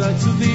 sides to the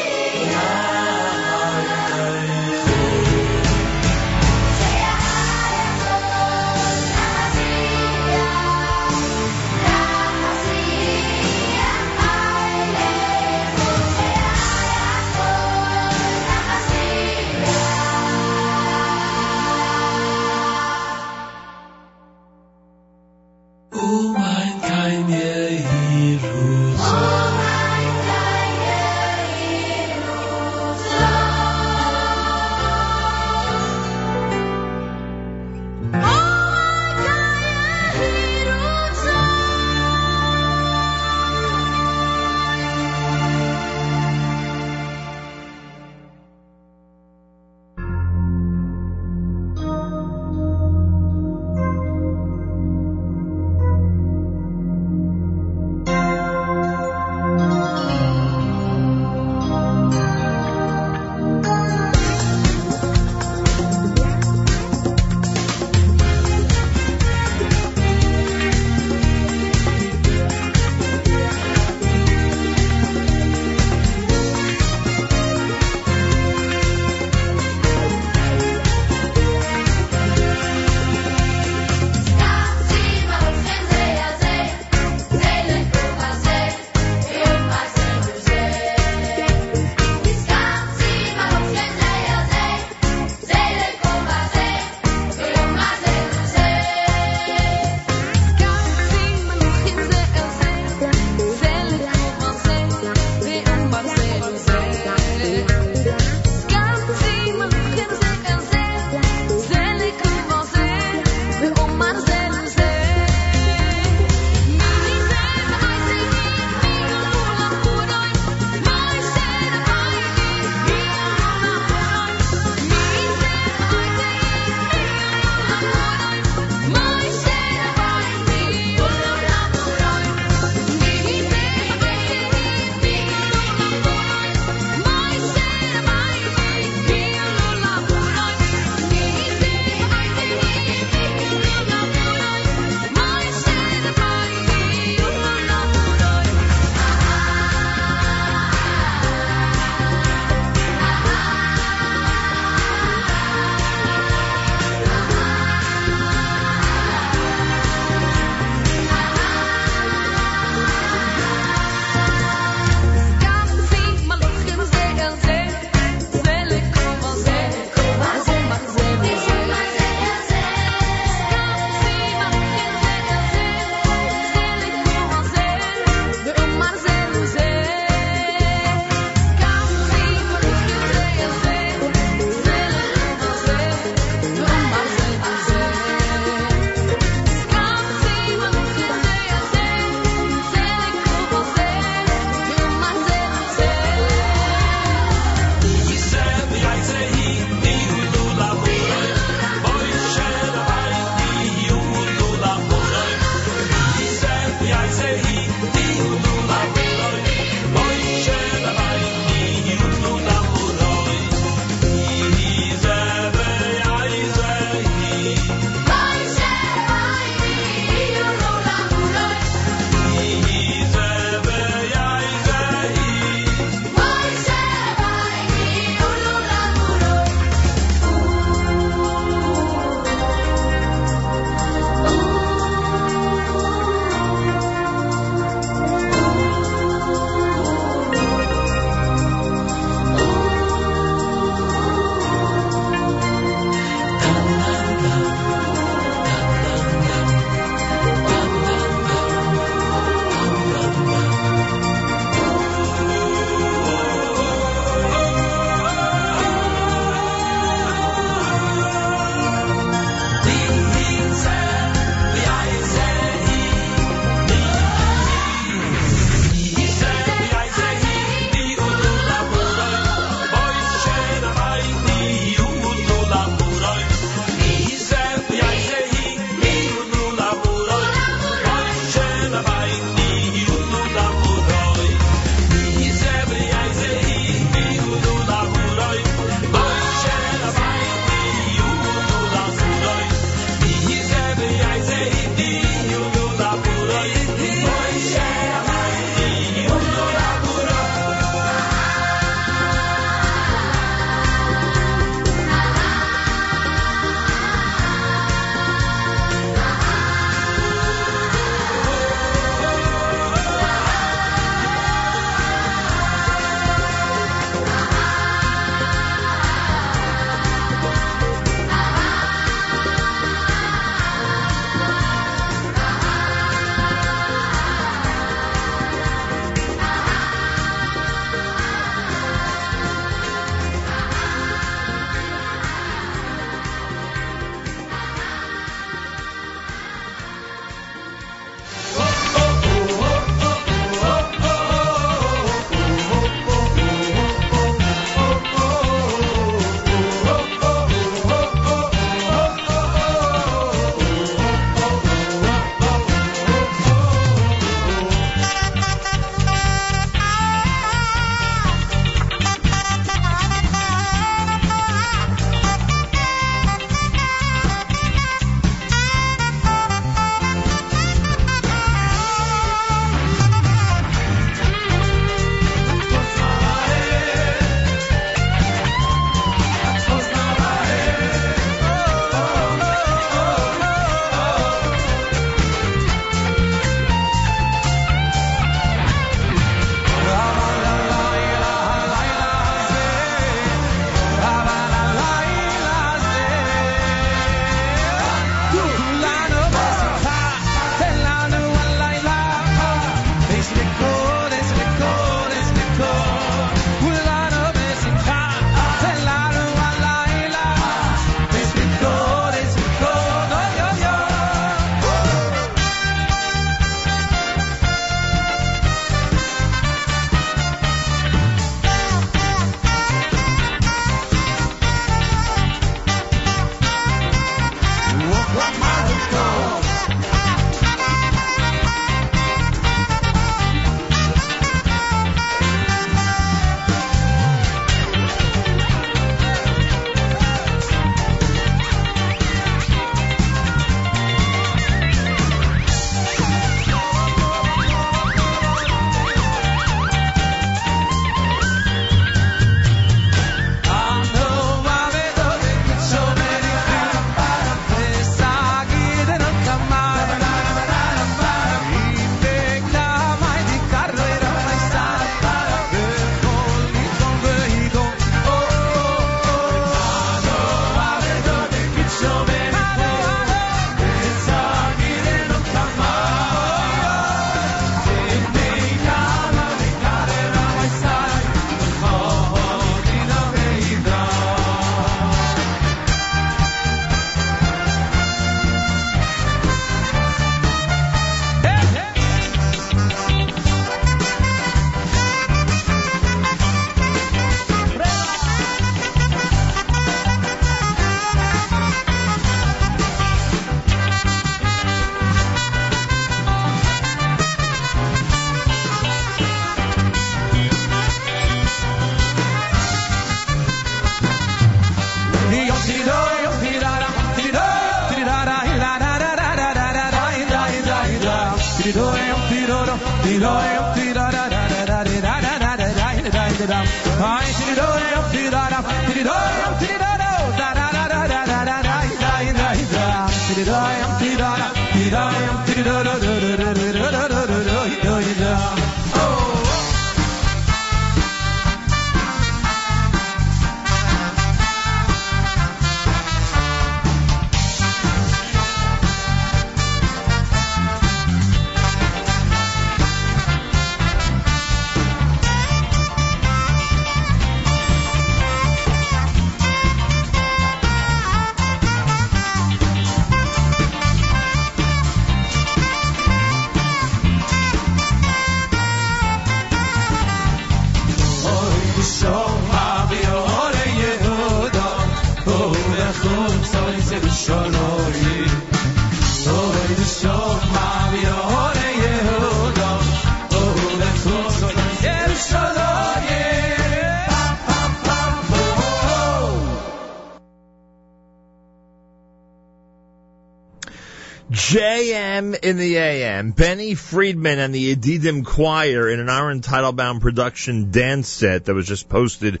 in the AM. Benny Friedman and the Yedidim Choir in an Aaron Teitelbaum production dance set that was just posted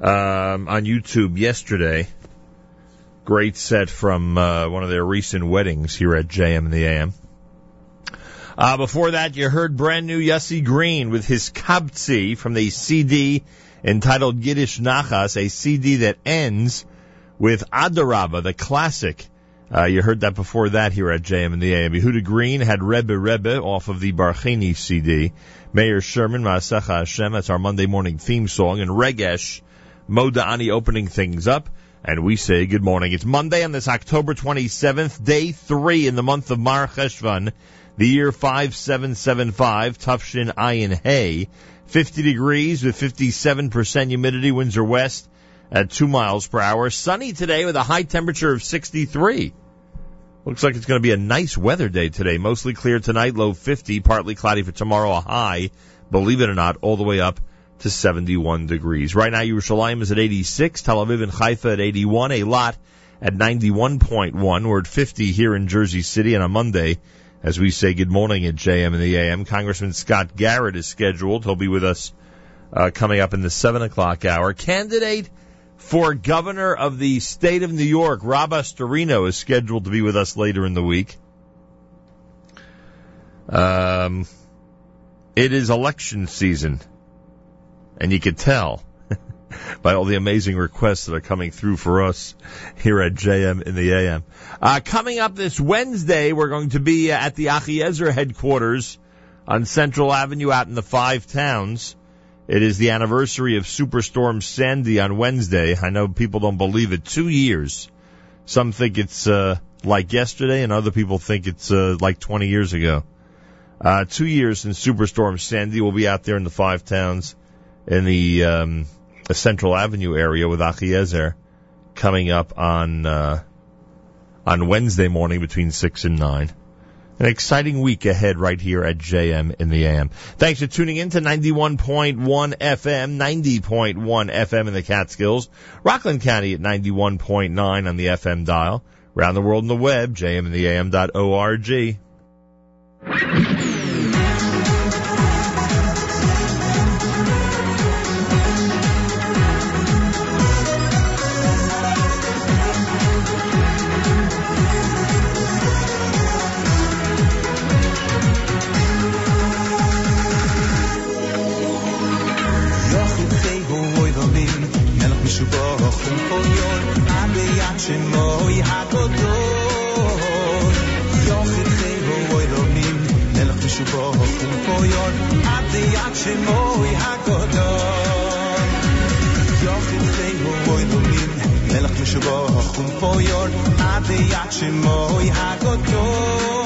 um, on YouTube yesterday. Great set from uh, one of their recent weddings here at JM in the AM. Uh, before that, you heard brand new Yossi Green with his Kabtzi from the CD entitled Yiddish Nachas, a CD that ends with Adaraba, the classic. Uh, you heard that before that here at JM in the AM. Yehuda Green had Rebbe Rebbe off of the Barchini CD. Meir Sherman, Maasecha Hashem, that's our Monday morning theme song. And Regesh, Moda'ani opening things up. And we say good morning. It's Monday on this October 27th, day three in the month of Mar Cheshvan, the year 5775, Tufshin Ayin Hay. 50 degrees with 57% humidity, winds are west at 2 miles per hour. Sunny today with a high temperature of 63. Looks like it's going to be a nice weather day today. Mostly clear tonight, low 50, partly cloudy for tomorrow, a high, believe it or not, all the way up to 71 degrees. Right now, Yerushalayim is at 86, Tel Aviv and Haifa at 81, Eilat at 91.1. We're at 50 here in Jersey City And on a Monday as we say good morning at JM in the AM. Congressman Scott Garrett is scheduled. He'll be with us uh, coming up in the 7 o'clock hour. Candidate for governor of the state of New York, Rob Astorino, is scheduled to be with us later in the week. Um, it is election season, and you can tell by all the amazing requests that are coming through for us here at JM in the AM. Uh, coming up this Wednesday, we're going to be at the Achiezer headquarters on Central Avenue out in the Five Towns. It is the anniversary of Superstorm Sandy on Wednesday. I know people don't believe it. Two years. Some think it's uh, like yesterday, and other people think it's uh, like 20 years ago. Uh, two years since Superstorm Sandy. We'll be out there in the Five Towns in the, um, Central Avenue area with Achiezer coming up on uh, on Wednesday morning between six and nine. An exciting week ahead right here at JM in the AM. Thanks for tuning in to 91.1 FM, 90.1 FM in the Catskills, Rockland County at 91.9 on the FM dial, around the world on the web, jmintheam.org. שמוי הקודון יופי ציימו בוי דומים מלך משובח ומפויור עד יד שמוי הקודון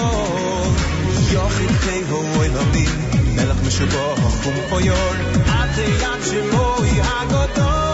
יופי ציימו בוי דומים מלך משובח ומפויור עד יד שמוי הקודון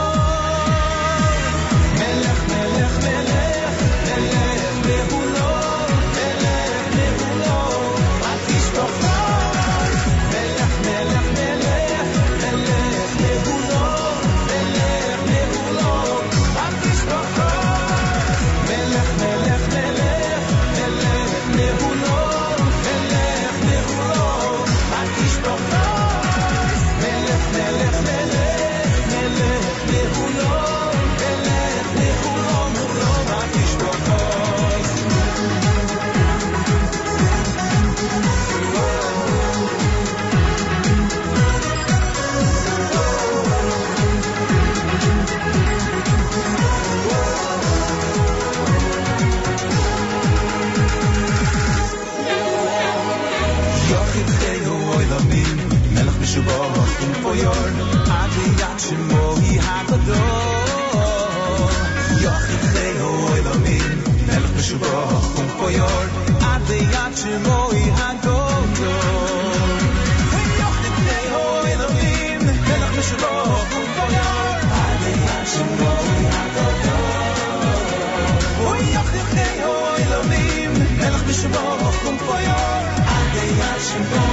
Yaşım o, kum koyar. Hadi yaşım o.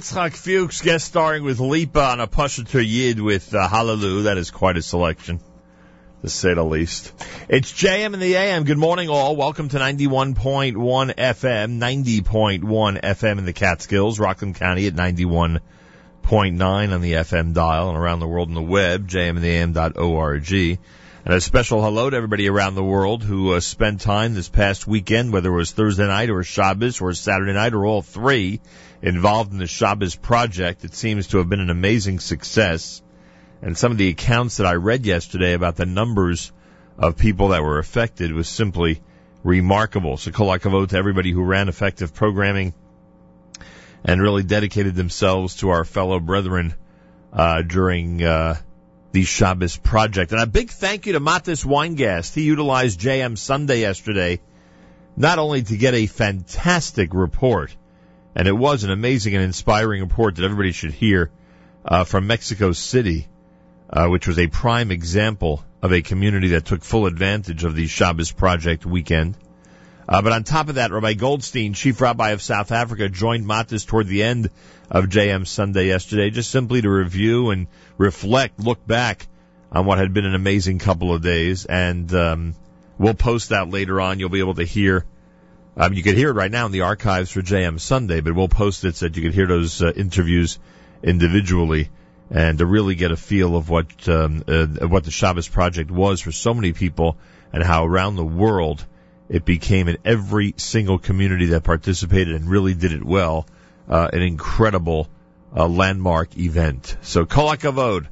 fun. Yitzchak Fuchs guest starring with Lipa on a Pashatur Yid with uh, Hallelujah. That is quite a selection, to say the least. It's JM in the AM. Good morning, all. Welcome to 91.1 FM, 90.1 FM in the Catskills, Rockland County at 91.9 on the FM dial and around the world on the web, jmintheam.org. And a special hello to everybody around the world who uh, spent time this past weekend, whether it was Thursday night or Shabbos or Saturday night or all three, involved in the Shabbos project. It seems to have been an amazing success. And some of the accounts that I read yesterday about the numbers of people that were affected was simply remarkable. So kol hakavod to everybody who ran effective programming and really dedicated themselves to our fellow brethren uh, during uh, the Shabbos project. And a big thank you to Matis Weingast. He utilized JM Sunday yesterday not only to get a fantastic report, and it was an amazing and inspiring report that everybody should hear uh, from Mexico City, uh, which was a prime example of a community that took full advantage of the Shabbos Project weekend. Uh, but on top of that, Rabbi Goldstein, Chief Rabbi of South Africa, joined Matis toward the end of JM Sunday yesterday, just simply to review and reflect, look back on what had been an amazing couple of days. And um, we'll post that later on. You'll be able to hear. Um, you could hear it right now in the archives for JM Sunday, but we'll post it so that you can hear those uh, interviews individually and to really get a feel of what um, uh, what the Shabbos Project was for so many people and how around the world it became in every single community that participated and really did it well uh, an incredible uh, landmark event. So kol hakavod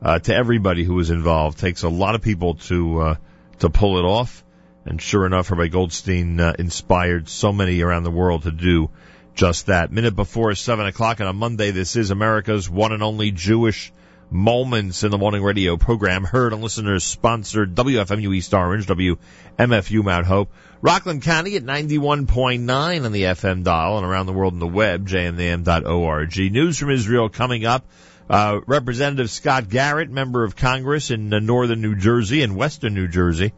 uh, to everybody who was involved. Takes a lot of people to uh, to pull it off, and sure enough, Rabbi Goldstein uh, inspired so many around the world to do just that. Minute before seven o'clock on a Monday, this is America's one and only Jewish Moments in the Morning Radio program, heard on listeners sponsored WFMU East Orange, WMFU Mount Hope, Rockland County at 91.9 on the FM dial and around the world on the web, jmam.org. News from Israel coming up. Uh, Representative Scott Garrett, member of Congress in uh, northern New Jersey and western New Jersey,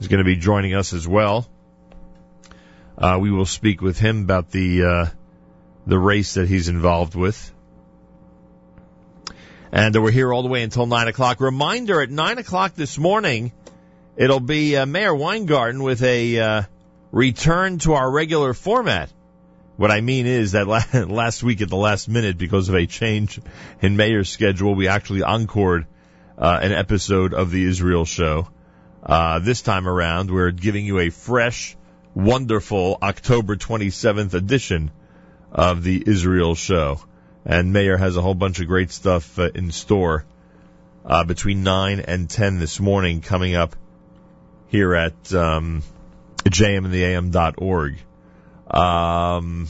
is going to be joining us as well. Uh, we will speak with him about the uh, the race that he's involved with. And we're here all the way until 9 o'clock. Reminder at 9 o'clock this morning, it'll be uh, Meir Weingarten with a uh, return to our regular format. What I mean is that last week at the last minute, because of a change in Mayor's schedule, we actually encored uh, an episode of the Israel show. Uh, this time around, we're giving you a fresh, wonderful October 27th edition of the Israel show. And Meir has a whole bunch of great stuff uh, in store uh, between 9 and 10 this morning coming up here at um, jmintheam.org. Um,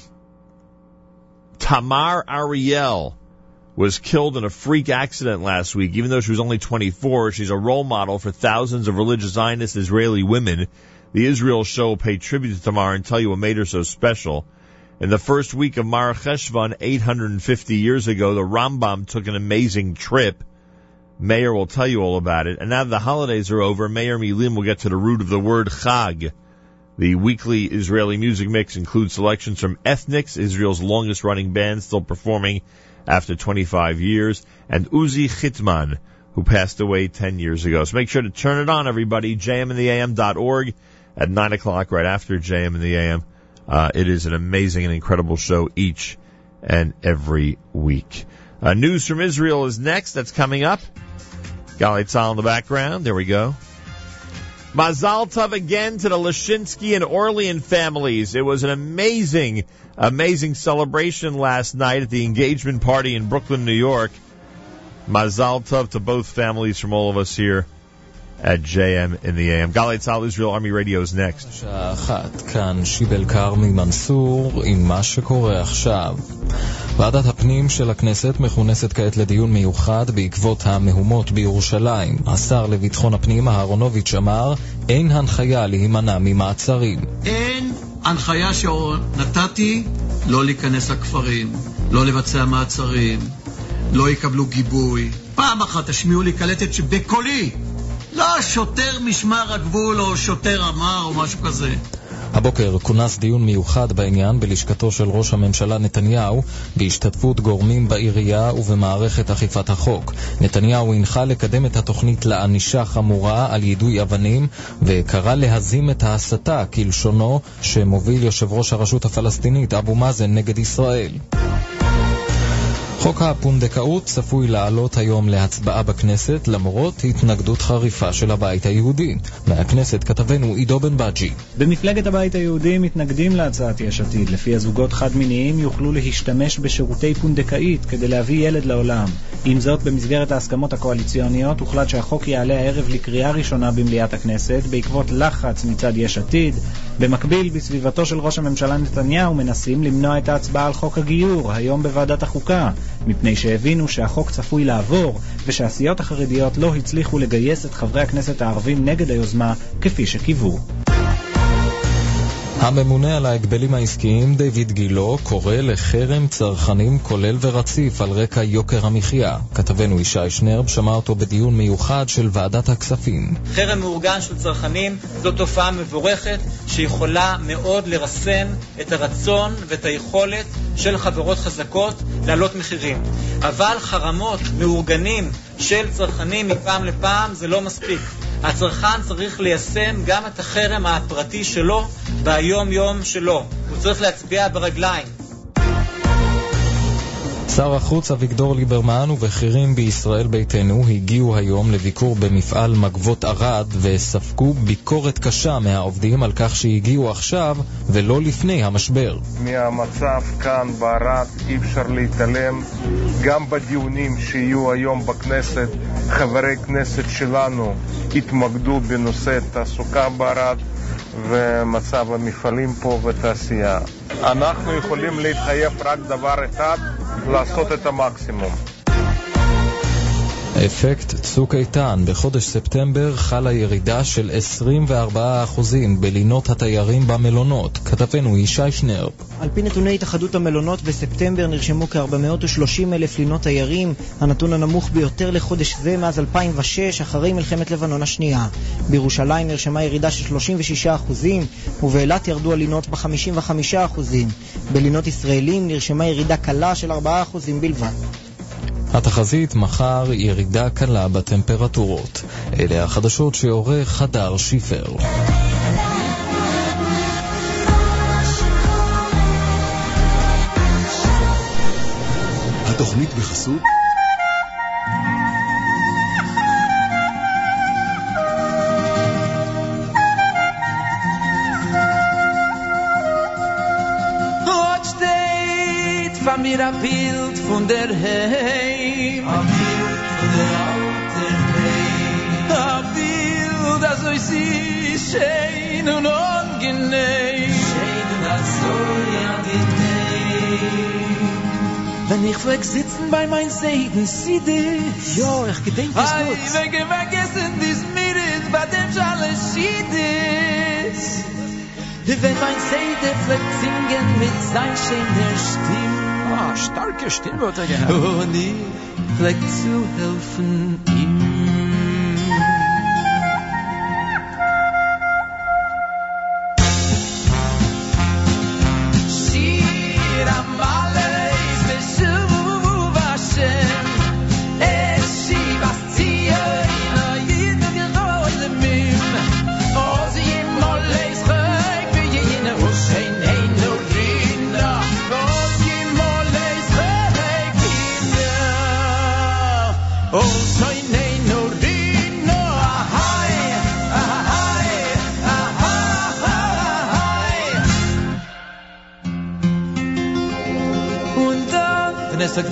Tamar Ariel was killed in a freak accident last week. Even though she was only 24, she's a role model for thousands of religious Zionist Israeli women. The Israel show will pay tribute to Tamar and tell you what made her so special. In the first week of Mar Cheshvan, 850 years ago, the Rambam took an amazing trip. Meir will tell you all about it. And now that the holidays are over, Meir Milim will get to the root of the word Chag. The weekly Israeli music mix includes selections from Ethnix, Israel's longest running band still performing after 25 years, and Uzi Chitman, who passed away 10 years ago. So make sure to turn it on, everybody. jmintheam.org at 9 o'clock, right after JM the AM. Uh, it is an amazing and incredible show each and every week. Uh, news from Israel is next. That's coming up. Galei Tzahal in the background. There we go. Mazal Tov again to the Lashinsky and Orlean families. It was an amazing, amazing celebration last night at the engagement party in Brooklyn, New York. Mazal Tov to both families from all of us here at JM in the AM. Galei Tzal Israel Army Radio is next. שעה אחת, כאן שיבל כרמי מנסור עם מה שקורה עכשיו. ועדת הפנים של הכנסת מכונסת כעת לדיון מיוחד בעקבות המהומות בירושלים. השר לביטחון הפנים אהרונוביץ' אמר, אין הנחיה להימנע ממעצרים. אין הנחיה שנתתי לא להיכנס לכפרים, לא לבצע מעצרים, לא יקבלו גיבוי. פעם אחת תשמיעו לי קלטת שבקולי, לא שוטר משמר הגבול או שוטר אמר או משהו כזה. הבוקר כונס דיון מיוחד בעניין בלשכתו של ראש הממשלה נתניהו בהשתתפות גורמים בעירייה ובמערכת אכיפת החוק. נתניהו הנחה לקדם את התוכנית לענישה חמורה על יידוי אבנים וקרא להזים את ההסתה, כלשונו, שמוביל יושב ראש הרשות הפלסטינית אבו מאזן נגד ישראל. חוק הפונדקאות צפוי לעלות היום להצבעה בכנסת למרות התנגדות חריפה של הבית היהודי. מהכנסת כתבנו עידו בן בג'י. במפלגת הבית היהודי מתנגדים להצעת יש עתיד, לפי הזוגות חד-מיניים יוכלו להשתמש בשירותי פונדקאית כדי להביא ילד לעולם. עם זאת, במסגרת ההסכמות הקואליציוניות הוחלט שהחוק יעלה הערב לקריאה ראשונה במליאת הכנסת בעקבות לחץ מצד יש עתיד. במקביל, בסביבתו של ראש הממשלה נתניהו מנסים למנוע את ההצבעה על חוק הגיור, היום בוועדת החוקה, מפני שהבינו שהחוק צפוי לעבור, ושהסיעות החרדיות לא הצליחו לגייס את חברי הכנסת הערבים נגד היוזמה כפי שקיוו. הממונה על ההגבלים העסקיים, דיוויד גילו, קורא לחרם צרכנים כולל ורציף על רקע יוקר המחיה. כתבנו ישי שנרב שמע אותו בדיון מיוחד של ועדת הכספים. חרם מאורגן של צרכנים זו תופעה מבורכת שיכולה מאוד לרסן את הרצון ואת היכולת של חברות חזקות להעלות מחירים. אבל חרמות מאורגנים של צרכנים מפעם לפעם זה לא מספיק. הצרכן צריך ליישם גם את החרם הפרטי שלו ביום-יום שלו. הוא צריך להצביע ברגליים. שר החוץ אביגדור ליברמן ובכירים בישראל ביתנו הגיעו היום לביקור במפעל מגבות ערד וספגו ביקורת קשה מהעובדים על כך שהגיעו עכשיו ולא לפני המשבר. מהמצב כאן בערד אי אפשר להתעלם. גם בדיונים שיהיו היום בכנסת, חברי כנסת שלנו יתמקדו בנושא תעסוקה בערד ומצב המפעלים פה ותעשייה. אנחנו יכולים להתחייב רק דבר אחד, לעשות את המקסימום. אפקט צוק איתן, בחודש ספטמבר חלה ירידה של 24% בלינות התיירים במלונות. כתבנו ישי שנרב. על פי נתוני התאחדות המלונות, בספטמבר נרשמו כ-430 אלף לינות תיירים, הנתון הנמוך ביותר לחודש זה מאז 2006, אחרי מלחמת לבנון השנייה. בירושלים נרשמה ירידה של 36%, ובאילת ירדו הלינות ב-55%. בלינות ישראלים נרשמה ירידה קלה של 4% בלבד. התחזית מחר ירידה קלה בטמפרטורות. אלה החדשות שעורך הדר שיפר. התוכנית בחסות steht von mir der Heim. Ein Bild von der alten Heim. Ein Bild, das euch sie schön und angenehm. Schön und so angenehm. Wenn ich fleck sitzen bei mein Seiden, sieh dich. Ja, ich gedenk es gut. wege vergessen dies Miris, bei dem Schale schiedis. Wenn mein Seide fleck singen mit sein schöner Stimme. Ah, starke Stimme hat er gehabt. Und ich zu helfen ihm.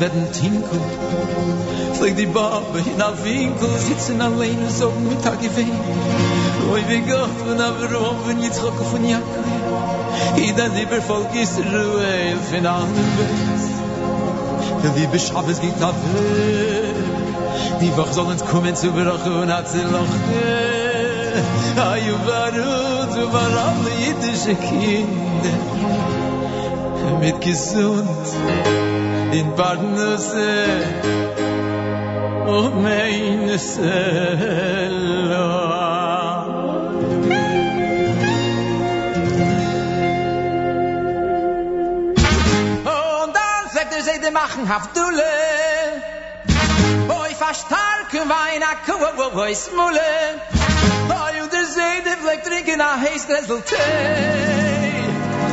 werden Tinkel. Fleg die Bobbe in a Winkel Sitzen allein und so mit Tag gewehen Oi, wie Gott, wenn er a Brom, wenn ich trocken von Jakob I da lieber Volk ist Ruhe, ich bin an dem Bett Denn wie beschab es geht ab Die Woche sollen kommen zu Brochen und hat sie loch. A ju baru, du war alle jüdische Kinder. Mit gesund Mit gesund. In Barnese dann sagt er, sie machen Hafdule. Oi, verstarken Wein, a kuh, wo, wo, wo, smulle. Oi, und der See, der fleck trinken a heiß Resultat.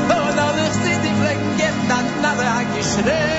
Und alle sind die Flecken, gibt dann alle a geschrei.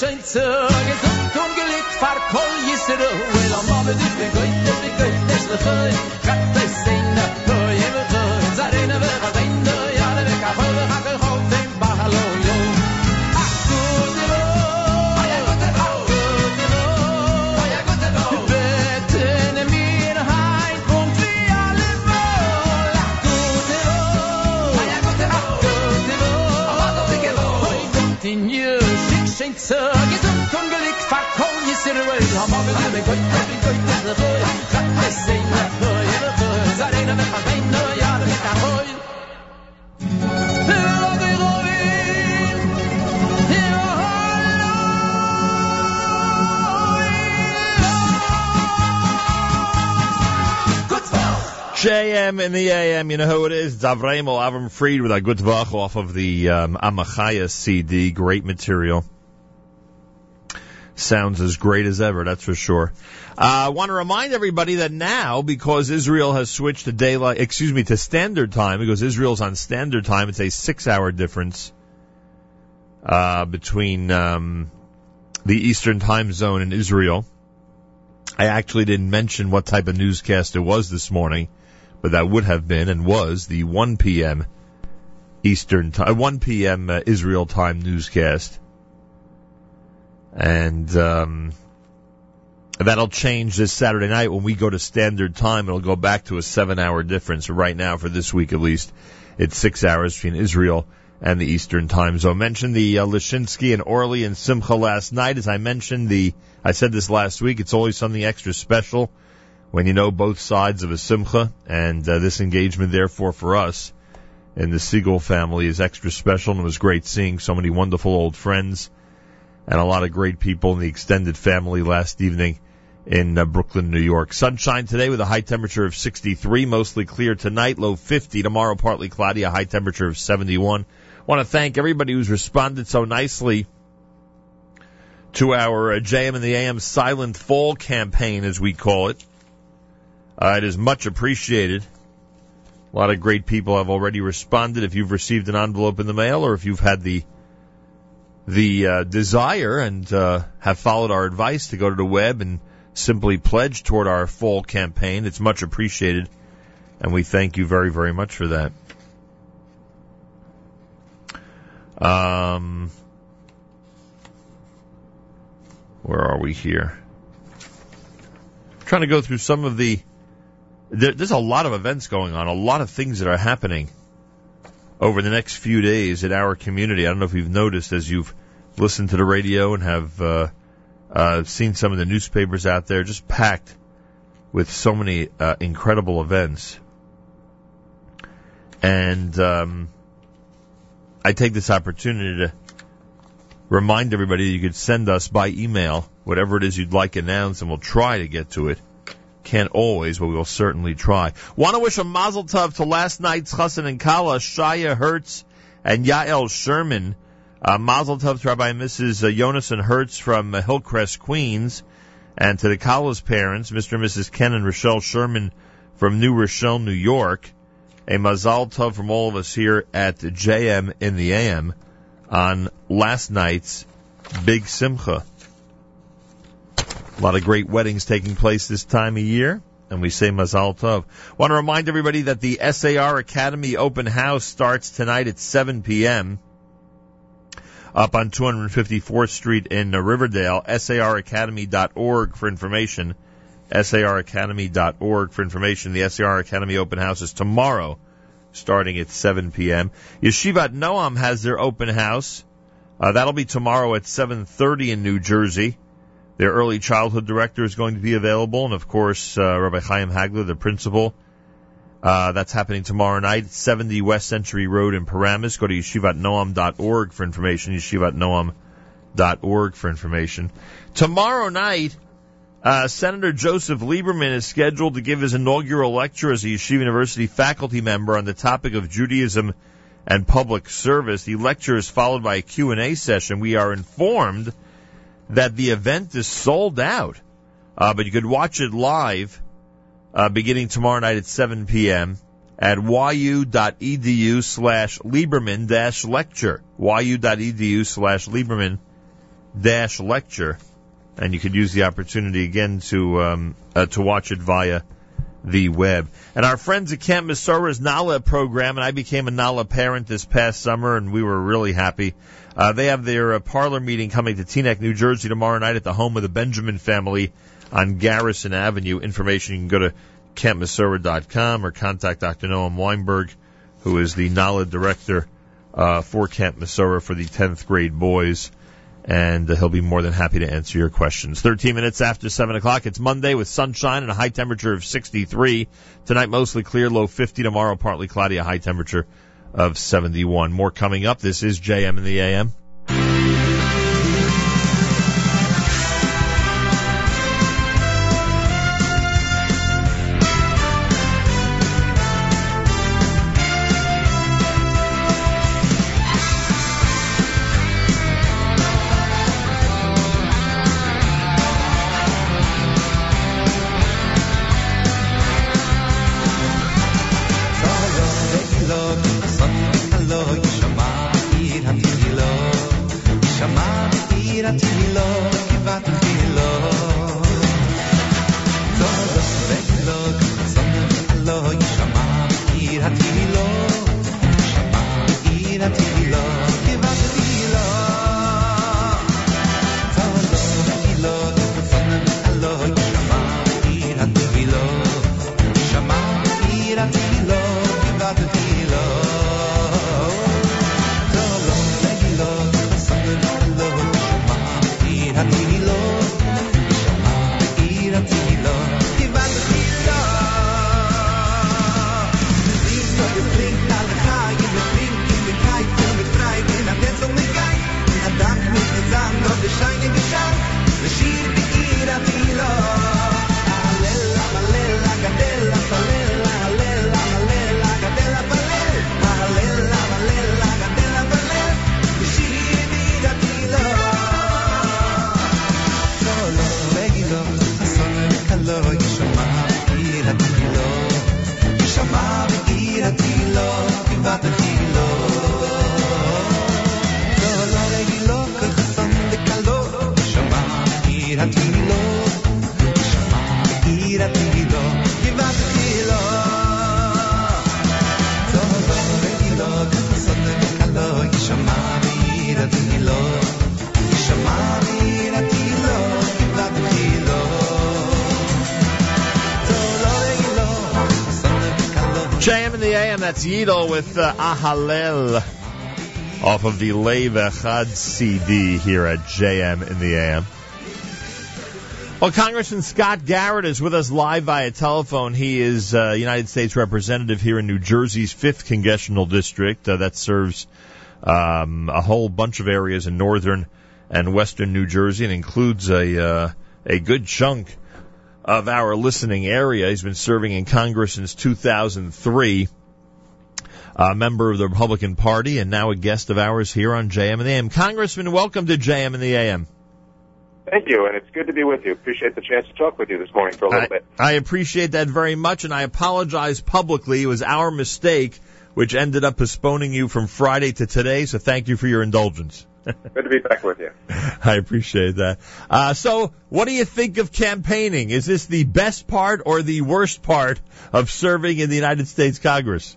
schön zu gesund und glück far kol jesro weil am abend ich bin gut ich bin gut kat das oy im do ya le ka khoy JM in the AM, you know who it is? Davraim Avram Fried with a good vach off of the um, Amachaya CD. Great material. Sounds as great as ever, that's for sure. Uh, I want to remind everybody that now, because Israel has switched to daylight, excuse me, to standard time, because Israel's on standard time, it's a six hour difference uh, between um, the Eastern Time Zone and Israel. I actually didn't mention what type of newscast it was this morning, but that would have been and was the 1 p.m. Eastern time, 1 p.m. Uh, Israel time newscast. And um, that'll change this Saturday night when we go to standard time. It'll go back to a seven-hour difference. Right now, for this week at least, it's six hours between Israel and the Eastern Time Zone. Mentioned the uh, Lashinsky and Orly and Simcha last night. As I mentioned, the I said this last week. It's always something extra special when you know both sides of a Simcha, and uh, this engagement, therefore, for us and the Segal family is extra special. And it was great seeing so many wonderful old friends and a lot of great people in the extended family last evening in uh, Brooklyn, New York. Sunshine today with a high temperature of 63, mostly clear tonight, low 50. Tomorrow, partly cloudy, a high temperature of 71 want to thank everybody who's responded so nicely to our uh, JM in the AM Silent Fall campaign, as we call it. Uh, it is much appreciated. A lot of great people have already responded. If you've received an envelope in the mail, or if you've had the the uh, desire and uh, have followed our advice to go to the web and simply pledge toward our fall campaign, it's much appreciated, and we thank you very, very much for that. Um, where are we here? I'm trying to go through some of the. There, there's a lot of events going on, a lot of things that are happening over the next few days in our community. I don't know if you've noticed as you've listened to the radio and have uh, uh, seen some of the newspapers out there, just packed with so many uh, incredible events. And um, I take this opportunity to remind everybody that you could send us by email whatever it is you'd like announced, and we'll try to get to it. Can't always, but we will certainly try. Want to wish a mazel tov to last night's Chassan and Kala, Shaya Hertz and Yael Sherman. Uh, mazel tov to Rabbi and Mrs. Uh, Jonas and Hertz from uh, Hillcrest, Queens, and to the Kala's parents, Mr. and Mrs. Ken and Rochelle Sherman from New Rochelle, New York. A mazal tov from all of us here at JM in the AM on last night's Big Simcha. A lot of great weddings taking place this time of year, and we say Mazal Tov. Want to remind everybody that the SAR Academy Open House starts tonight at 7 p.m. up on 254th Street in Riverdale. SARacademy.org for information. SARacademy.org for information. The SAR Academy Open House is tomorrow, starting at 7 p.m. Yeshivat Noam has their open house. Uh, that'll be tomorrow at 7.30 in New Jersey. Their early childhood director is going to be available, and of course, uh, Rabbi Chaim Hagler, the principal. Uh, that's happening tomorrow night, 70 West Century Road in Paramus. Go to yeshivatnoam.org for information, yeshivatnoam.org for information. Tomorrow night, uh, Senator Joseph Lieberman is scheduled to give his inaugural lecture as a Yeshiva University faculty member on the topic of Judaism and public service. The lecture is followed by a Q&A session. We are informed that the event is sold out, uh, but you could watch it live uh, beginning tomorrow night at 7 p.m. at yu.edu slash Lieberman dash lecture. yu.edu slash Lieberman dash lecture. And you could use the opportunity again to um, uh, to watch it via the web. And our friends at Camp Mesora's NALA program, and I became a NALA parent this past summer, and we were really happy. Uh, they have their uh, parlor meeting coming to Teaneck, New Jersey tomorrow night at the home of the Benjamin family on Garrison Avenue. Information you can go to campmasora.com or contact Dr. Noam Weinberg, who is the NALA director uh, for Camp Mesora for the 10th grade boys. And uh, he'll be more than happy to answer your questions. 13 minutes after 7 o'clock. It's Monday with sunshine and a high temperature of 63. Tonight mostly clear, low 50. Tomorrow partly cloudy, a high temperature of 71. More coming up. This is JM in the AM. Uh, off of the Lev Echad CD here at JM in the AM. Well, Congressman Scott Garrett is with us live via telephone. He is uh, United States Representative here in New Jersey's 5th Congressional District. Uh, that serves um, a whole bunch of areas in northern and western New Jersey and includes a, uh, a good chunk of our listening area. He's been serving in Congress since 2003 a member of the Republican Party and now a guest of ours here on JM in the AM. Congressman, welcome to JM in the AM. Thank you, and it's good to be with you. Appreciate the chance to talk with you this morning for a little I, bit. I appreciate that very much, and I apologize publicly. It was our mistake, which ended up postponing you from Friday to today, so thank you for your indulgence. Good to be back with you. I appreciate that. Uh, so, what do you think of campaigning? Is this the best part or the worst part of serving in the United States Congress?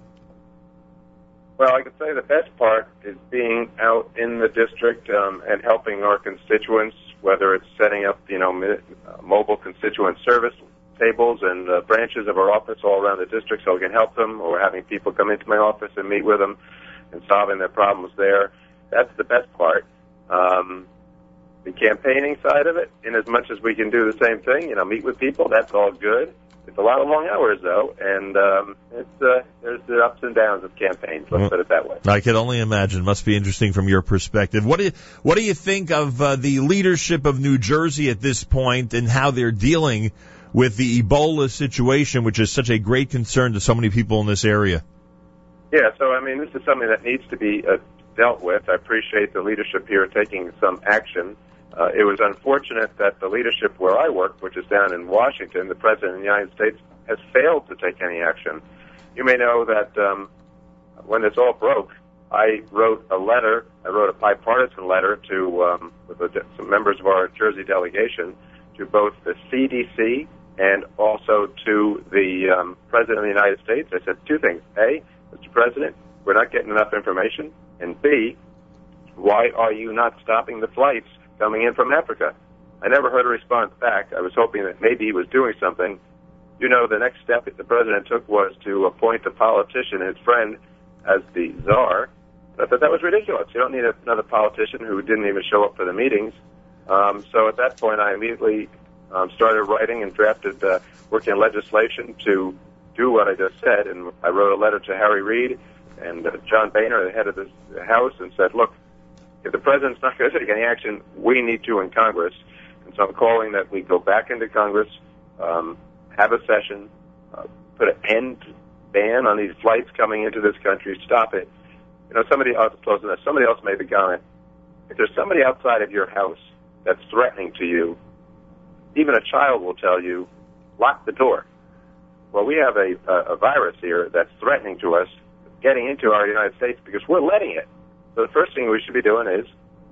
Well, I could say the best part is being out in the district um, and helping our constituents, whether it's setting up, you know, uh, mobile constituent service tables and uh, branches of our office all around the district so we can help them, or having people come into my office and meet with them and solving their problems there. That's the best part. Um, the campaigning side of it, in as much as we can do the same thing, you know, meet with people, that's all good. It's a lot of long hours though, and um, it's uh, there's the ups and downs of campaigns. Let's Well- put it that way. I can only imagine. Must be interesting from your perspective. What do you What do you think of uh, the leadership of New Jersey at this point and how they're dealing with the Ebola situation, which is such a great concern to so many people in this area? Yeah, so I mean, this is something that needs to be uh, dealt with. I appreciate the leadership here taking some action. Uh, it was unfortunate that the leadership where I work, which is down in Washington, the President of the United States, has failed to take any action. You may know that um, when this all broke, I wrote a letter. I wrote a bipartisan letter to um, some members of our Jersey delegation to both the CDC and also to the um, President of the United States. I said two things: A, Mr. President, we're not getting enough information, and B, why are you not stopping the flights coming in from Africa? I never heard a response back. I was hoping that maybe he was doing something. You know, the next step that the president took was to appoint a politician, his friend, as the czar. I thought that was ridiculous. You don't need another politician who didn't even show up for the meetings. Um, so at that point, I immediately um, started writing and drafted, uh, working on legislation to do what I just said. And I wrote a letter to Harry Reid and uh, John Boehner, the head of the House, and said, look, if the president's not going to take any action, we need to in Congress. And so I'm calling that we go back into Congress, um, have a session, uh, put an end ban on these flights coming into this country, stop it. You know, somebody else, close enough, somebody else made the comment. If there's somebody outside of your house that's threatening to you, even a child will tell you, lock the door. Well, we have a, a, a virus here that's threatening to us getting into our United States because we're letting it. So the first thing we should be doing is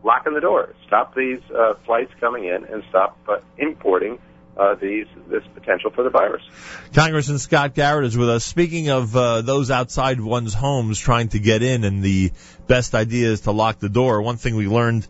locking the door, stop these uh, flights coming in, and stop uh, importing uh, these this potential for the virus. Congressman Scott Garrett is with us. Speaking of uh, those outside one's homes trying to get in, and the best idea is to lock the door. One thing we learned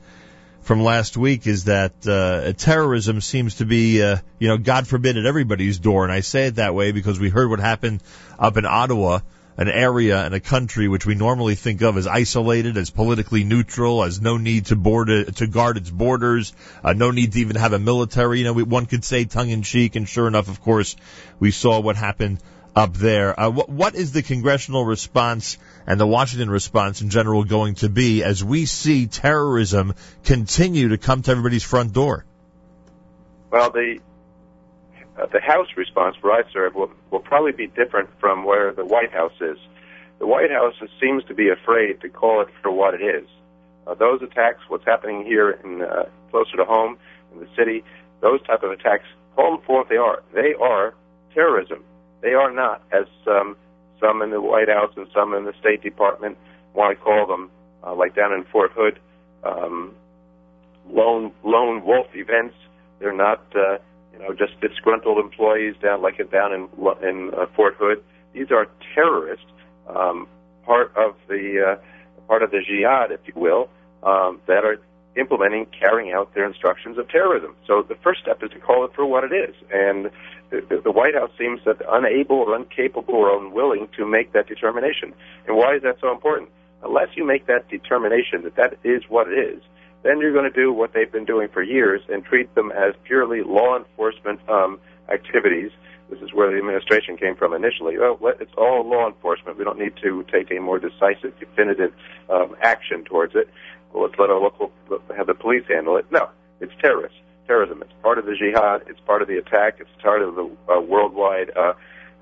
from last week is that uh, terrorism seems to be, uh, you know, God forbid, at everybody's door. And I say it that way because we heard what happened up in Ottawa, an area and a country which we normally think of as isolated, as politically neutral, as no need to board it, to guard its borders, uh, no need to even have a military. You know, we, one could say tongue in cheek, and sure enough, of course, we saw what happened up there. Uh, what, what is the congressional response and the Washington response in general going to be as we see terrorism continue to come to everybody's front door? Well, the uh, the House response where I serve will, will probably be different from where the White House is. The White House seems to be afraid to call it for what it is. Uh, those attacks, what's happening here in uh, closer to home in the city, those type of attacks, call them for what they are. They are terrorism. They are not, as um, some in the White House and some in the State Department want to call them, uh, like down in Fort Hood, um, lone lone wolf events. They're not uh, know, just disgruntled employees down like down in in uh, Fort Hood. These are terrorists, um, part of the uh, part of the jihad, if you will, um, that are implementing, carrying out their instructions of terrorism. So the first step is to call it for what it is. And the, the White House seems that unable or incapable or unwilling to make that determination. And why is that so important? Unless you make that determination that that is what it is, then you're going to do what they've been doing for years and treat them as purely law enforcement um, activities. This is where the administration came from initially. Oh, it's all law enforcement. We don't need to take a more decisive, definitive um, action towards it. Well, let's let our local have the police handle it. No, it's terrorists, terrorism. It's part of the jihad. It's part of the attack. It's part of the uh, worldwide uh,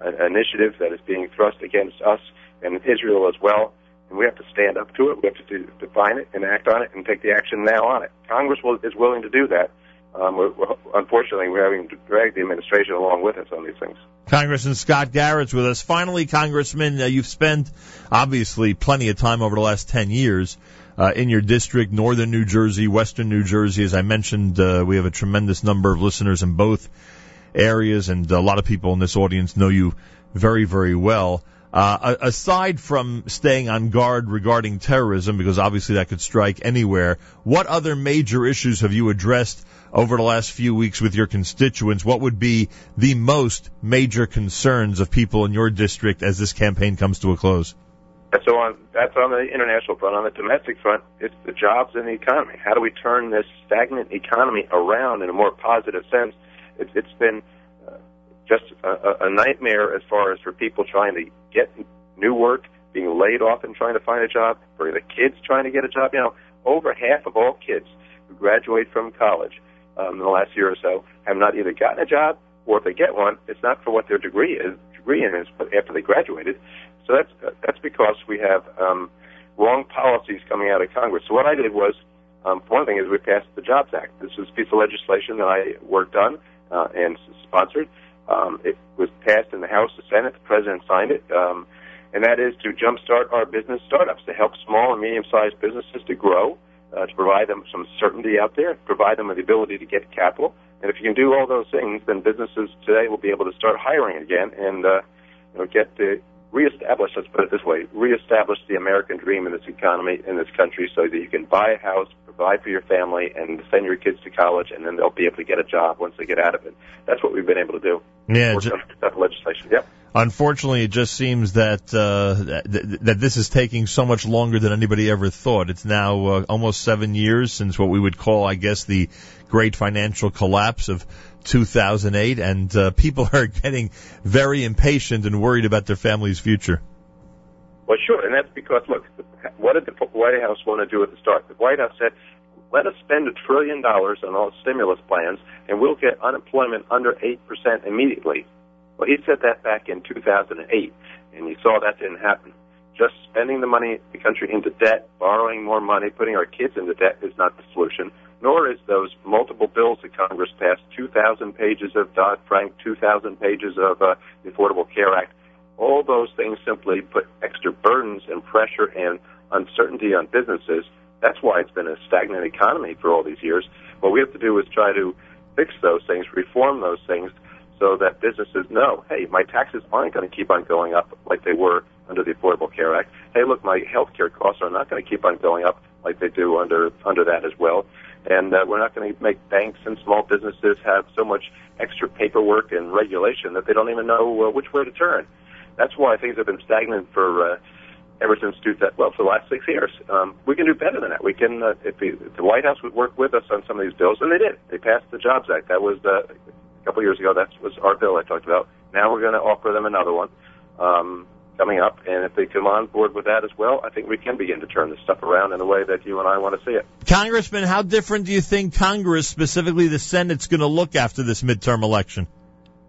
uh, initiative that is being thrust against us and Israel as well. And we have to stand up to it. We have to do, define it and act on it and take the action now on it. Congress will, is willing to do that. Um, we're, we're, unfortunately, we're having to drag the administration along with us on these things. Congressman Scott Garrett's with us. Finally, Congressman, uh, you've spent obviously plenty of time over the last 10 years uh, in your district, northern New Jersey, western New Jersey. As I mentioned, uh, we have a tremendous number of listeners in both areas, and a lot of people in this audience know you very, very well. Uh, aside from staying on guard regarding terrorism, because obviously that could strike anywhere, what other major issues have you addressed over the last few weeks with your constituents? What would be the most major concerns of people in your district as this campaign comes to a close? So on, that's on the international front. On the domestic front, it's the jobs and the economy. How do we turn this stagnant economy around in a more positive sense? It's, it's been just a, a nightmare as far as for people trying to get new work, being laid off and trying to find a job, for the kids trying to get a job. You know, over half of all kids who graduate from college um, in the last year or so have not either gotten a job or if they get one, it's not for what their degree is. Degree in is but after they graduated. So that's that's because we have um, wrong policies coming out of Congress. So what I did was, um, one thing is we passed the Jobs Act. This was a piece of legislation that I worked on uh, and sponsored. Um, it was passed in the House, the Senate. The President signed it, um, and that is to jumpstart our business startups to help small and medium-sized businesses to grow, uh, to provide them some certainty out there, provide them with the ability to get capital. And if you can do all those things, then businesses today will be able to start hiring again and uh, you know, get the reestablish, let's put it this way, reestablish the American dream in this economy, in this country, so that you can buy a house, provide for your family, and send your kids to college, and then they'll be able to get a job once they get out of it. That's what we've been able to do. Yeah, ju- that legislation. Yep. Unfortunately, it just seems that uh, that, that this is taking so much longer than anybody ever thought. It's now uh, almost seven years since what we would call, I guess, the great financial collapse of 2008, and uh, people are getting very impatient and worried about their family's future. Well, sure, and that's because look, what did the White House want to do at the start? The White House said, "Let us spend a trillion dollars on all stimulus plans, and we'll get unemployment under eight percent immediately." Well, he said that back in 2008, and you saw that didn't happen. Just spending the money, the country into debt, borrowing more money, putting our kids into debt is not the solution. Nor is those multiple bills that Congress passed, 2,000 pages of Dodd-Frank, 2,000 pages of uh, the Affordable Care Act. All those things simply put extra burdens and pressure and uncertainty on businesses. That's why it's been a stagnant economy for all these years. What we have to do is try to fix those things, reform those things, so that businesses know, hey, my taxes aren't going to keep on going up like they were under the Affordable Care Act. Hey, look, my health care costs are not going to keep on going up like they do under under that as well. And uh, we're not going to make banks and small businesses have so much extra paperwork and regulation that they don't even know uh, which way to turn. That's why things have been stagnant for uh, ever since two, well for the last six years. Um, we can do better than that. We can uh, if, the, if the White House would work with us on some of these bills, and they did. They passed the Jobs Act. That was uh, a couple years ago. That was our bill I talked about. Now we're going to offer them another one um, coming up, and if they come on board with that as well, I think we can begin to turn this stuff around in the way that you and I want to see it. Congressman, how different do you think Congress, specifically the Senate's going to look after this midterm election?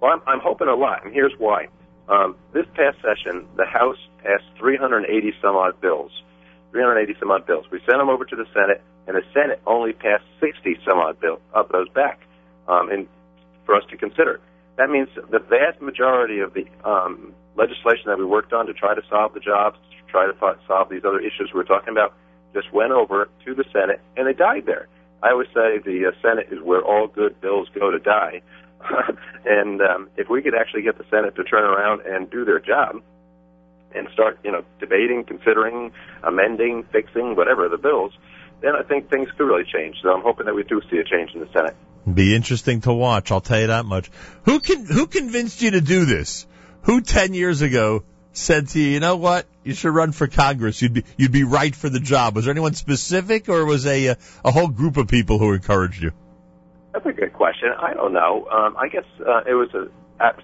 Well, I'm, I'm hoping a lot, and here's why. Um, this past session, the House passed 380 some odd bills. 380 some odd bills. We sent them over to the Senate, and the Senate only passed 60 some odd bill, of those back um, and for us to consider. That means the vast majority of the um, legislation that we worked on to try to solve the jobs, to try to fo- solve these other issues we're talking about, just went over to the Senate, and they died there. I always say the uh, Senate is where all good bills go to die. and um, if we could actually get the Senate to turn around and do their job and start, you know, debating, considering, amending, fixing, whatever the bills, then I think things could really change. So I'm hoping that we do see a change in the Senate. Be interesting to watch. I'll tell you that much. Who can who convinced you to do this? Who ten years ago said to you, you know what, you should run for Congress. You'd be you'd be right for the job. Was there anyone specific, or was a a, a whole group of people who encouraged you? That's a good question. I don't know. Um, I guess uh, it was a,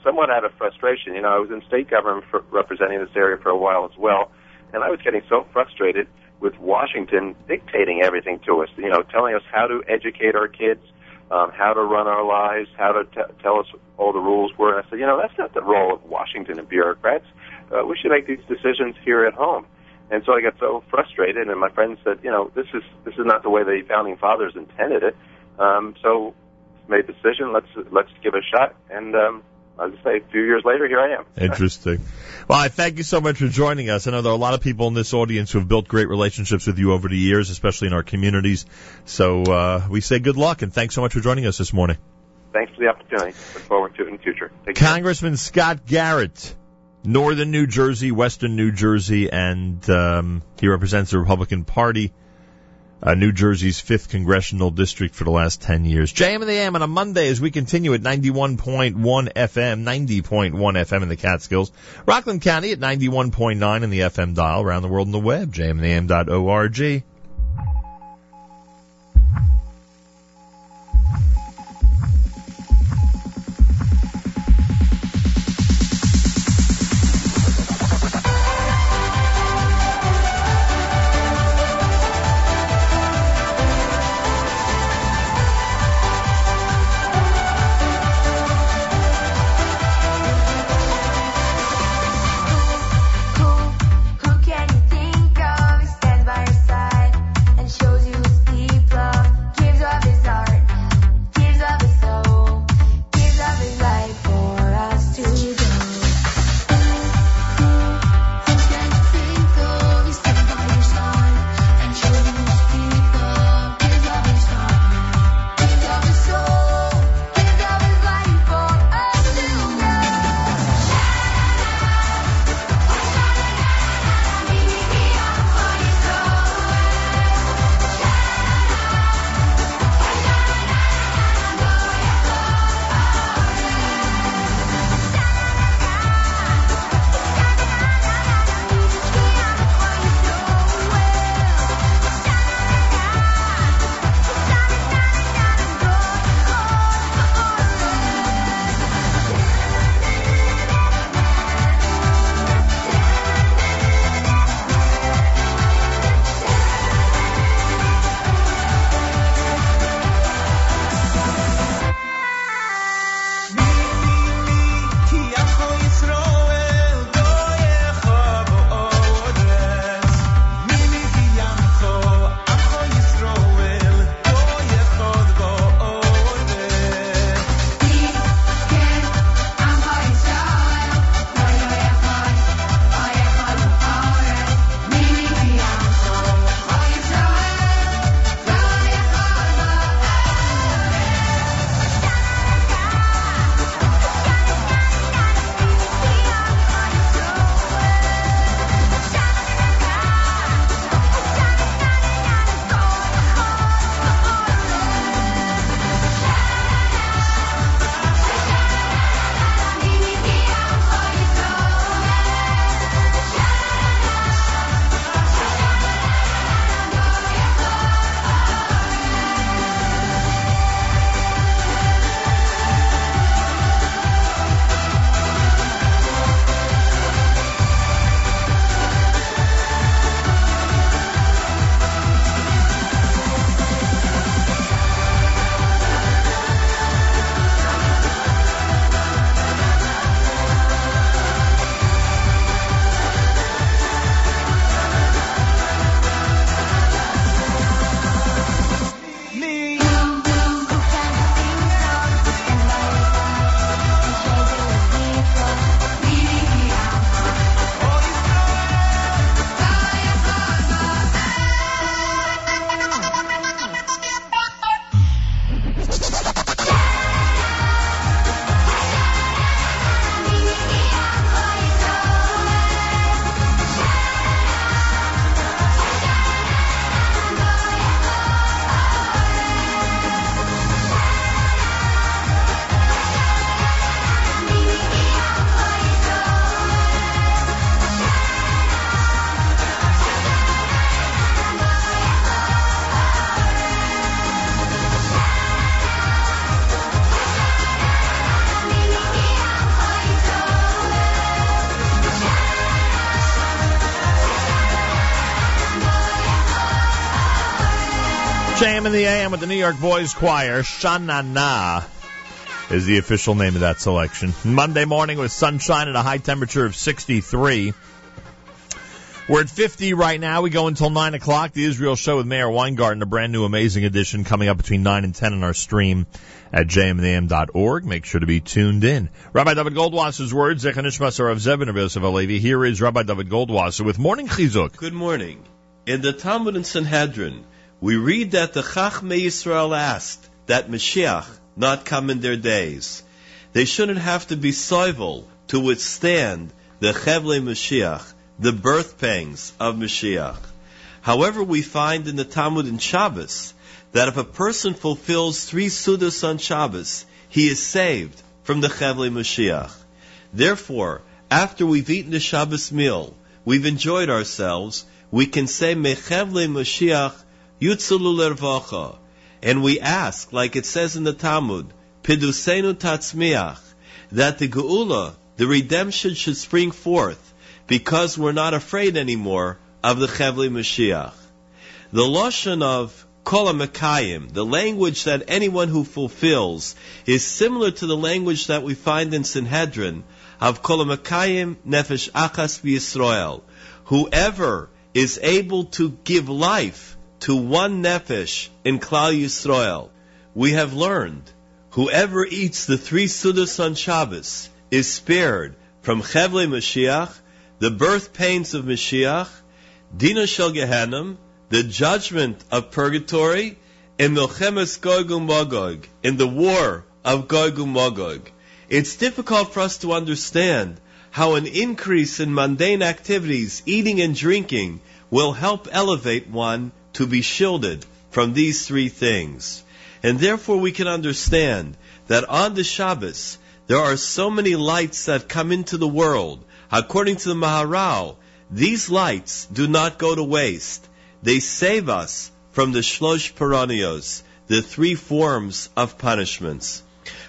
somewhat out of frustration. You know, I was in state government for representing this area for a while as well, and I was getting so frustrated with Washington dictating everything to us. You know, telling us how to educate our kids, um, how to run our lives, how to t- tell us all the rules were. And I said, you know, that's not the role of Washington and bureaucrats. Uh, we should make these decisions here at home. And so I got so frustrated, and my friends said, you know, this is this is not the way the founding fathers intended it. Um, so made the decision. Let's let's give it a shot. And um, I'll just say, a few years later, here I am. Interesting. Well, I thank you so much for joining us. I know there are a lot of people in this audience who have built great relationships with you over the years, especially in our communities. So uh, we say good luck and thanks so much for joining us this morning. Thanks for the opportunity. Look forward to it in the future. Take care. Congressman Scott Garrett, Northern New Jersey, Western New Jersey, and um, he represents the Republican Party, uh, New Jersey's 5th Congressional District for the last 10 years. JM in the AM on a Monday as we continue at 91.1 FM, 90.1 FM in the Catskills, Rockland County at 91.9 in the FM dial, around the world on the web, jmintheam.org. In the AM with the New York Boys Choir. Shanana is the official name of that selection. Monday morning with sunshine and a high temperature of 63. We're at 50 right now. We go until 9 o'clock. The Israel Show with Meir Weingarten, a brand new amazing edition coming up between 9 and 10 on our stream at jmintheam.org. Make sure to be tuned in. Rabbi David Goldwasser's words, Zechanishmas of Zebin of Yosef Alevi. Here is Rabbi David Goldwasser with Morning Chizuk. Good morning. In the Talmud and Sanhedrin, we read that the Chachmei Yisrael asked that Mashiach not come in their days. They shouldn't have to be soivel to withstand the Chevle Mashiach, the birth pangs of Mashiach. However, we find in the Talmud and Shabbos that if a person fulfills three sudas on Shabbos, he is saved from the Chevle Mashiach. Therefore, after we've eaten the Shabbos meal, we've enjoyed ourselves, we can say Mechevle Mashiach Yutzulu lervacha. And we ask, like it says in the Talmud, Pidusenu tatzmiach, that the Geula, the redemption should spring forth, because we're not afraid anymore of the Chevli Mashiach. The Lashon of Kol HaMekayim, the language that anyone who fulfills, is similar to the language that we find in Sanhedrin of Kol HaMekayim Nefesh Achas V'Yisrael. Whoever is able to give life to one nefesh in Klal Yisrael. We have learned whoever eats the three sudas on Shabbos is spared from Chevle Mashiach, the birth pains of Mashiach, Dina Shel Gehenim, the judgment of purgatory, and Milchemes Gog Magog, in the war of Gog Magog. It's difficult for us to understand how an increase in mundane activities, eating and drinking, will help elevate one to be shielded from these three things. And therefore we can understand that on the Shabbos, there are so many lights that come into the world. According to the Maharal, these lights do not go to waste. They save us from the Shlosh Paranios, the three forms of punishments.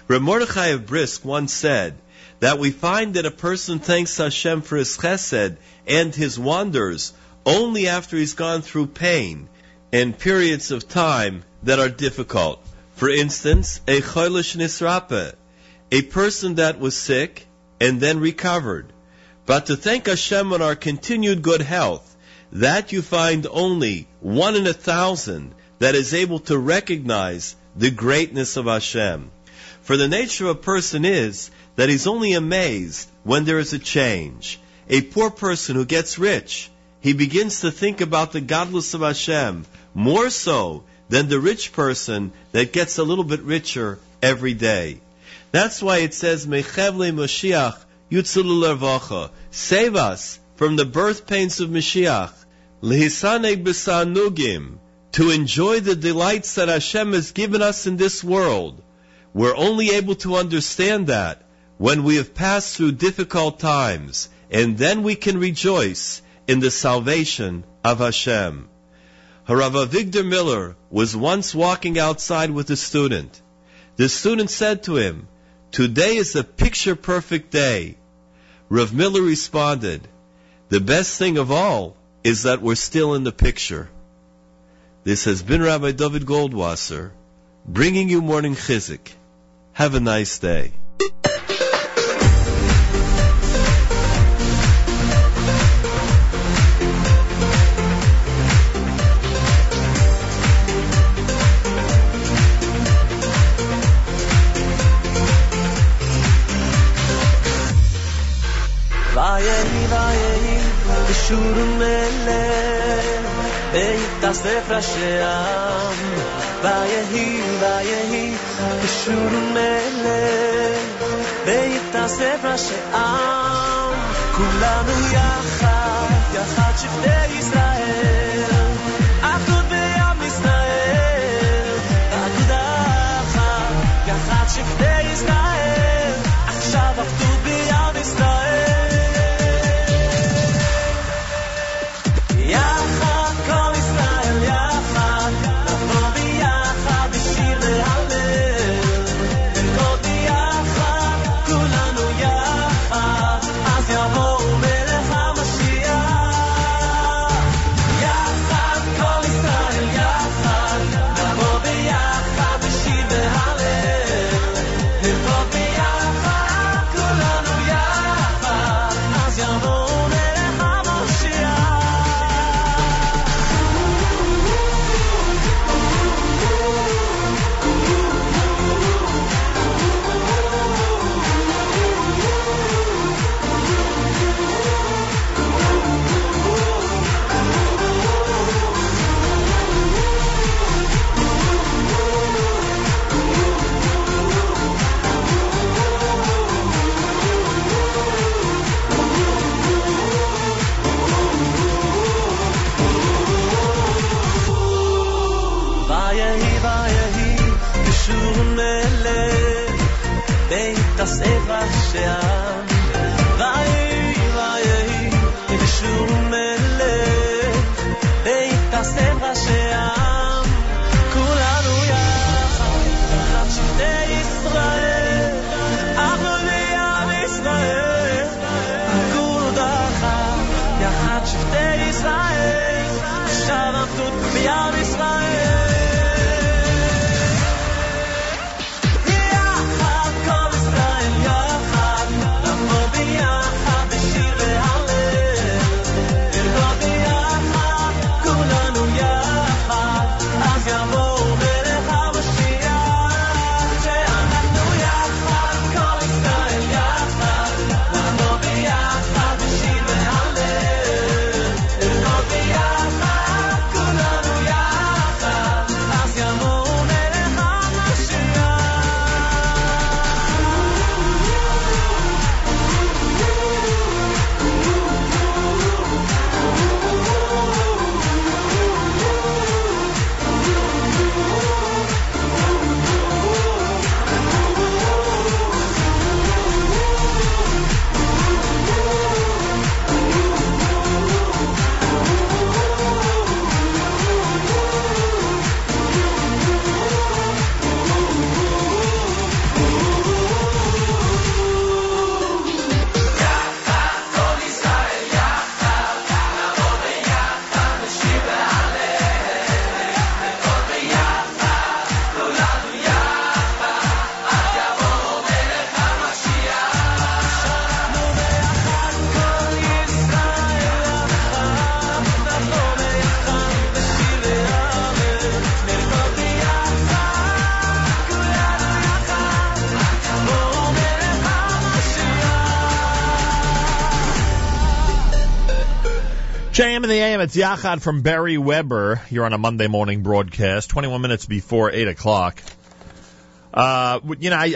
Reb Mordechai of Brisk once said that we find that a person thanks Hashem for his chesed and his wonders only after he's gone through pain and periods of time that are difficult. For instance, a choilish nisrape, a person that was sick and then recovered. But to thank Hashem on our continued good health, that you find only one in a thousand that is able to recognize the greatness of Hashem. For the nature of a person is that he's only amazed when there is a change. A poor person who gets rich, he begins to think about the godless of Hashem more so than the rich person that gets a little bit richer every day. That's why it says, Mechevle Mashiach Yutzulu Lervacha. Save us from the birth pains of Mashiach. Lehisane B'sanugim. To enjoy the delights that Hashem has given us in this world. We're only able to understand that when we have passed through difficult times, and then we can rejoice in the salvation of Hashem. Harav Avigdor Miller was once walking outside with a student. The student said to him, Today is a picture perfect day. Rav Miller responded, The best thing of all is that we're still in the picture. This has been Rabbi David Goldwasser, bringing you morning chizuk. Have a nice day. בשורים אליהם ויתאסף ראשי העם ויהי ויהי בשורים אליהם ויתאסף ראשי העם כולנו יחד יחד שבטי ישראל אחדות בעם ישראל אגודה אחת יחד שבטי It's Yachad from Barry Weber. You're on a Monday morning broadcast, 21 minutes before 8 o'clock. Uh, you know, I,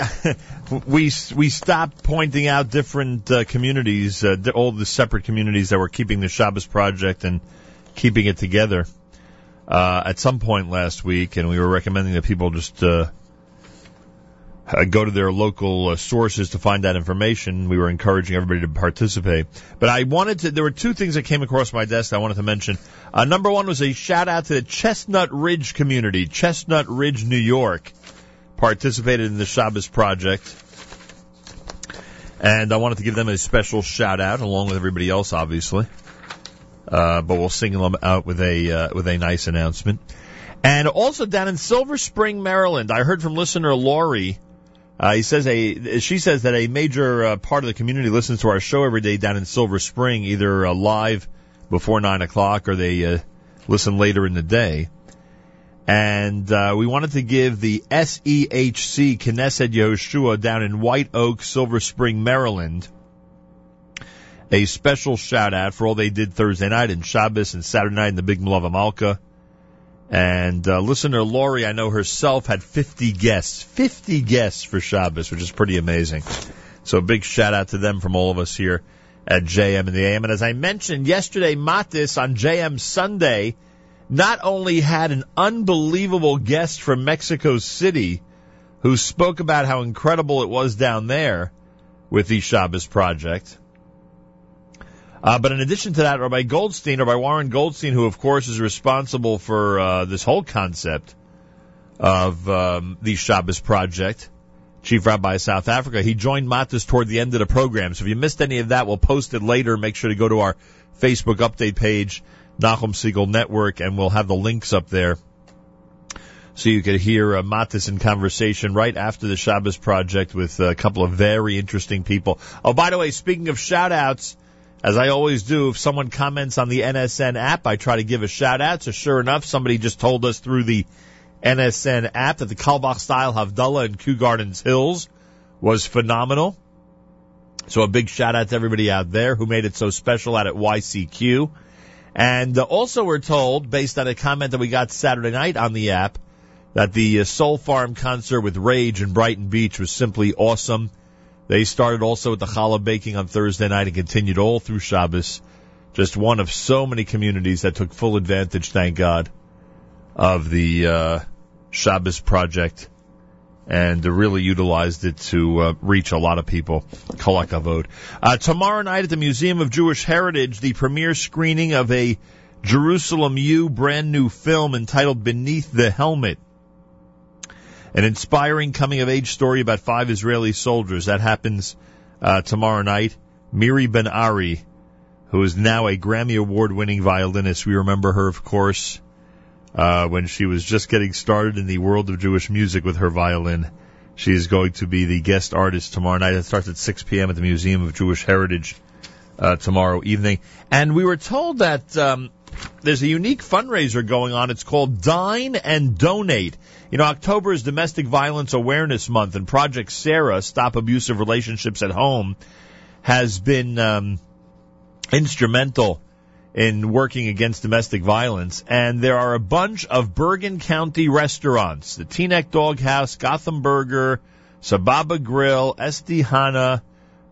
we we stopped pointing out different uh, communities, uh, all the separate communities that were keeping the Shabbos project and keeping it together uh, at some point last week, and we were recommending that people just uh, uh, go to their local uh, sources to find that information. We were encouraging everybody to participate. But I wanted to, there were two things that came across my desk I wanted to mention. Uh, number one was a shout out to the Chestnut Ridge community, Chestnut Ridge, New York, participated in the Shabbos project. And I wanted to give them a special shout out along with everybody else, obviously. Uh, but we'll single them out with a, uh, with a nice announcement. And also down in Silver Spring, Maryland, I heard from listener Lori. Uh, he says a, she says that a major uh, part of the community listens to our show every day down in Silver Spring, either uh, live before nine o'clock or they uh, listen later in the day. And uh, we wanted to give the SEHC Knesset Yehoshua down in White Oak, Silver Spring, Maryland, a special shout out for all they did Thursday night and Shabbos and Saturday night in the Big Malava Malka. And uh, listener Lori, I know herself, had 50 guests. 50 guests for Shabbos, which is pretty amazing. So big shout out to them from all of us here at JM in the AM. And as I mentioned yesterday, Matis on JM Sunday not only had an unbelievable guest from Mexico City who spoke about how incredible it was down there with the Shabbos project, uh, but in addition to that, Rabbi Goldstein, Rabbi Warren Goldstein, who of course is responsible for uh, this whole concept of um, the Shabbos project, Chief Rabbi of South Africa, he joined Matis toward the end of the program. So if you missed any of that, we'll post it later. Make sure to go to our Facebook update page, Nachum Segal Network, and we'll have the links up there. So you could hear uh, Matis in conversation right after the Shabbos project with a couple of very interesting people. Oh, by the way, speaking of shout outs, as I always do, if someone comments on the NSN app, I try to give a shout out. So sure enough, somebody just told us through the NSN app that the Carlebach style Havdalah in Kew Gardens Hills was phenomenal. So a big shout out to everybody out there who made it so special out at YCQ. And uh, also we're told, based on a comment that we got Saturday night on the app, that the uh, Soul Farm concert with Rage in Brighton Beach was simply awesome. They started also with the challah baking on Thursday night and continued all through Shabbos. Just one of so many communities that took full advantage, thank God, of the uh, Shabbos project and really utilized it to uh, reach a lot of people. Kol hakavod. Uh, tomorrow night at the Museum of Jewish Heritage, the premiere screening of a Jerusalem U brand new film entitled Beneath the Helmet. An inspiring coming of age story about five Israeli soldiers. That happens uh, tomorrow night. Miri Ben Ari, who is now a Grammy Award winning violinist. We remember her, of course, uh, when she was just getting started in the world of Jewish music with her violin. She is going to be the guest artist tomorrow night. It starts at 6 p.m. at the Museum of Jewish Heritage uh, tomorrow evening. And we were told that um, there's a unique fundraiser going on. It's called Dine and Donate. You know, October is Domestic Violence Awareness Month, and Project Sarah, Stop Abusive Relationships at Home, has been um, instrumental in working against domestic violence. And there are a bunch of Bergen County restaurants: the Teaneck Dog House, Gotham Burger, Sababa Grill, SD Hana,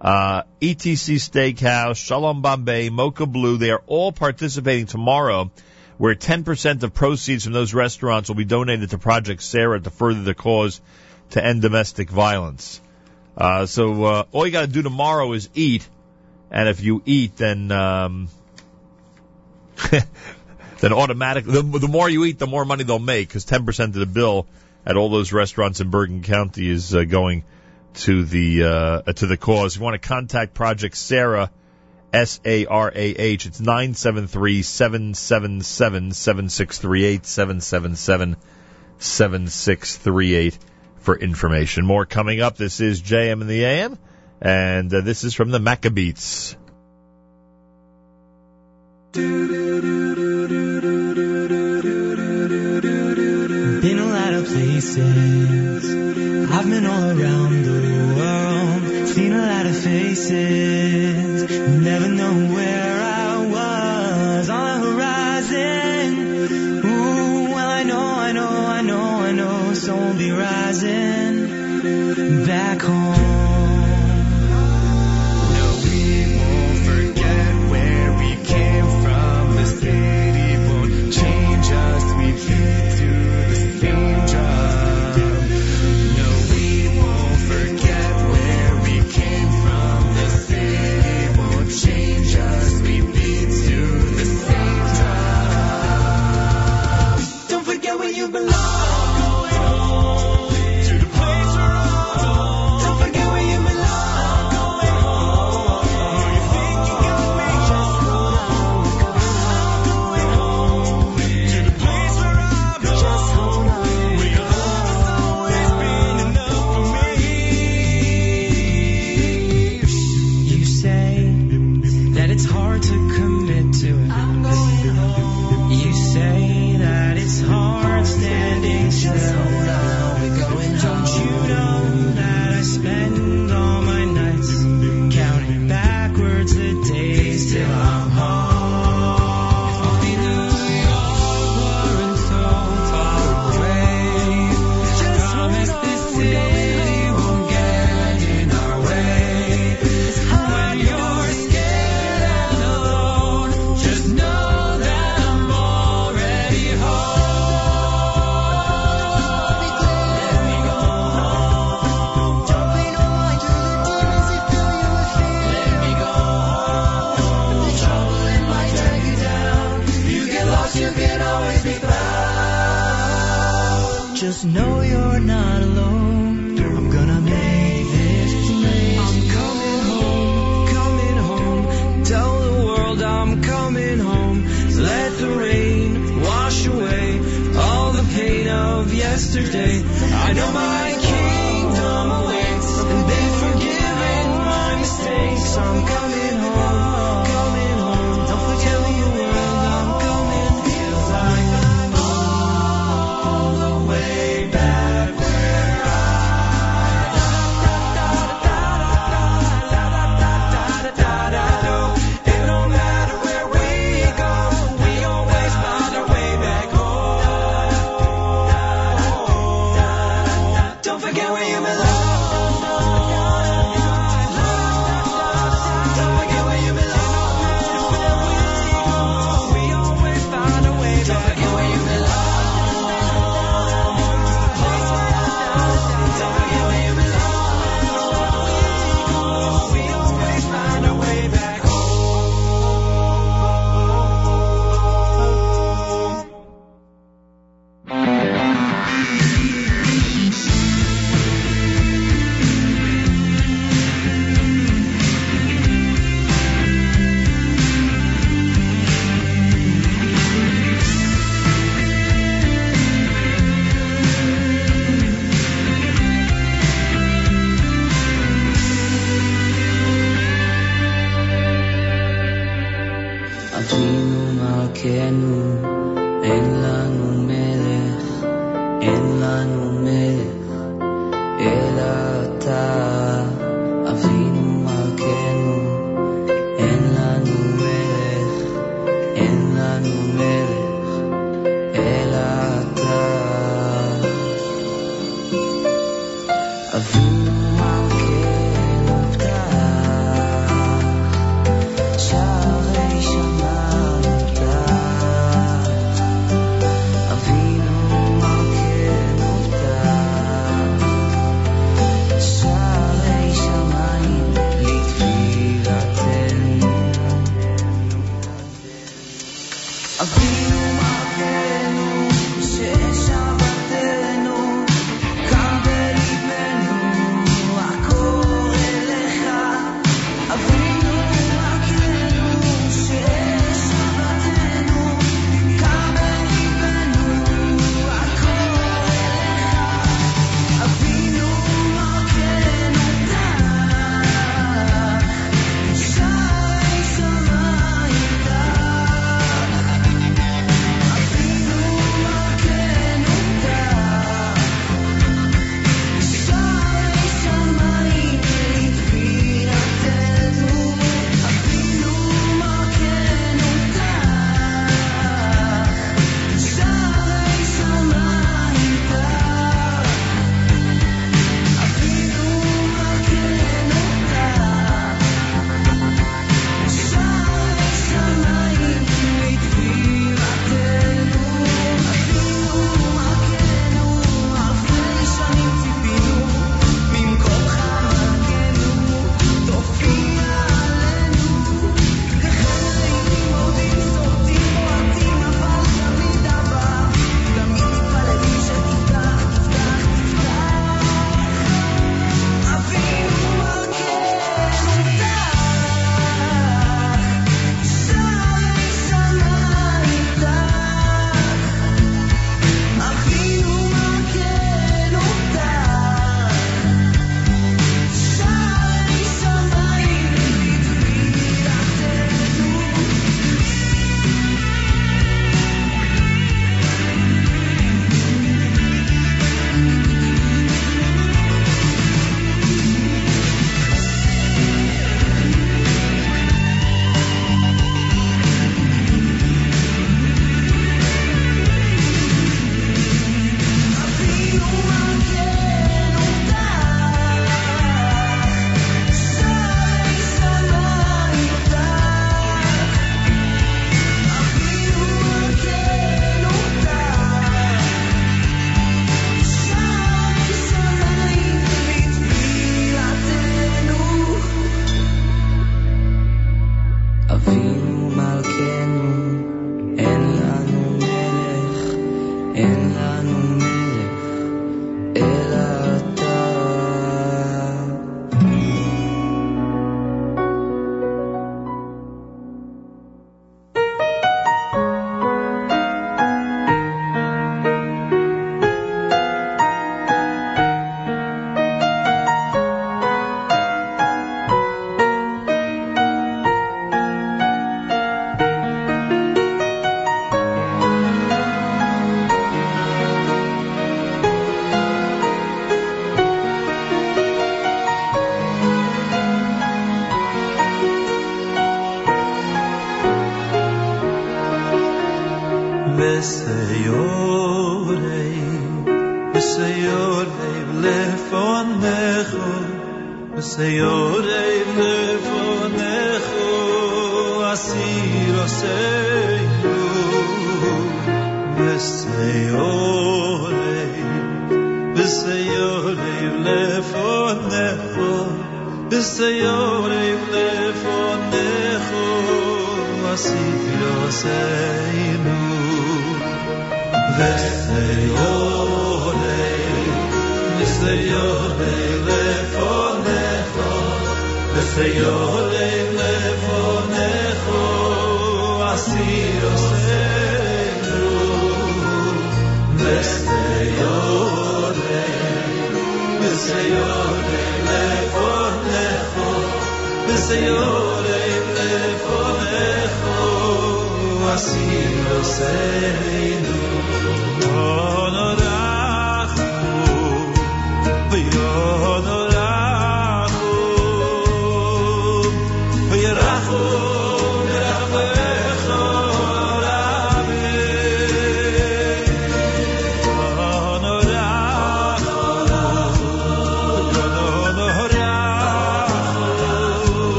uh, ETC Steakhouse, Shalom Bombay, Mocha Blue. They are all participating tomorrow, where 10% of proceeds from those restaurants will be donated to Project Sarah to further the cause to end domestic violence. Uh, so uh, all you got to do tomorrow is eat, and if you eat, then um, then automatically, the, the more you eat, the more money they'll make because 10% of the bill at all those restaurants in Bergen County is uh, going to the uh, to the cause. If you want to contact Project Sarah, S A R A H, it's 973 777 7638 777 7638 for information. More coming up. This is JM in the AM, and uh, this is from the Maccabeats. Places. I've been all around the world. Seen a lot of faces. You belong.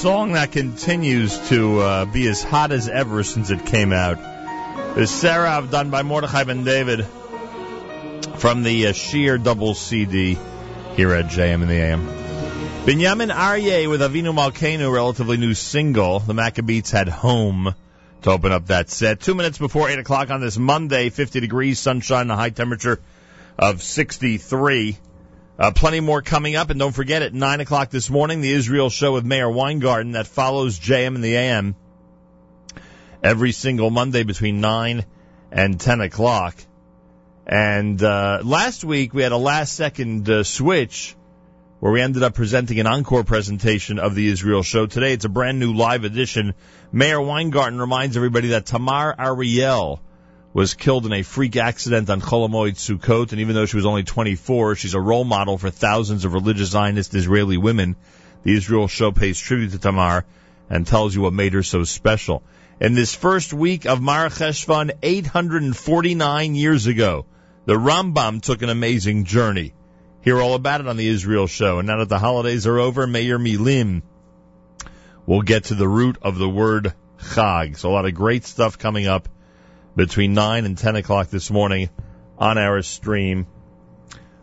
Song that continues to uh, be as hot as ever since it came out. The Sarah done by Mordechai Ben David from the uh, Sheer Double CD here at JM in the AM. Binyamin Aryeh with Avinu Malkeinu, relatively new single. The Maccabeats had home to open up that set. Two minutes before 8 o'clock on this Monday, 50 degrees, sunshine, a high temperature of 63. Uh, plenty more coming up, and don't forget at 9 o'clock this morning, the Israel show with Meir Weingarten that follows JM in the AM every single Monday between 9 and 10 o'clock. And uh, last week we had a last second uh, switch where we ended up presenting an encore presentation of the Israel show. Today it's a brand new live edition. Meir Weingarten reminds everybody that Tamar Ariel was killed in a freak accident on Cholamoid Sukkot, and even though she was only 24, she's a role model for thousands of religious Zionist Israeli women. The Israel show pays tribute to Tamar and tells you what made her so special. In this first week of Mar Cheshvan, 849 years ago, the Rambam took an amazing journey. Hear all about it on the Israel show. And now that the holidays are over, Meir Milim will get to the root of the word Chag. So a lot of great stuff coming up between 9 and 10 o'clock this morning on our stream,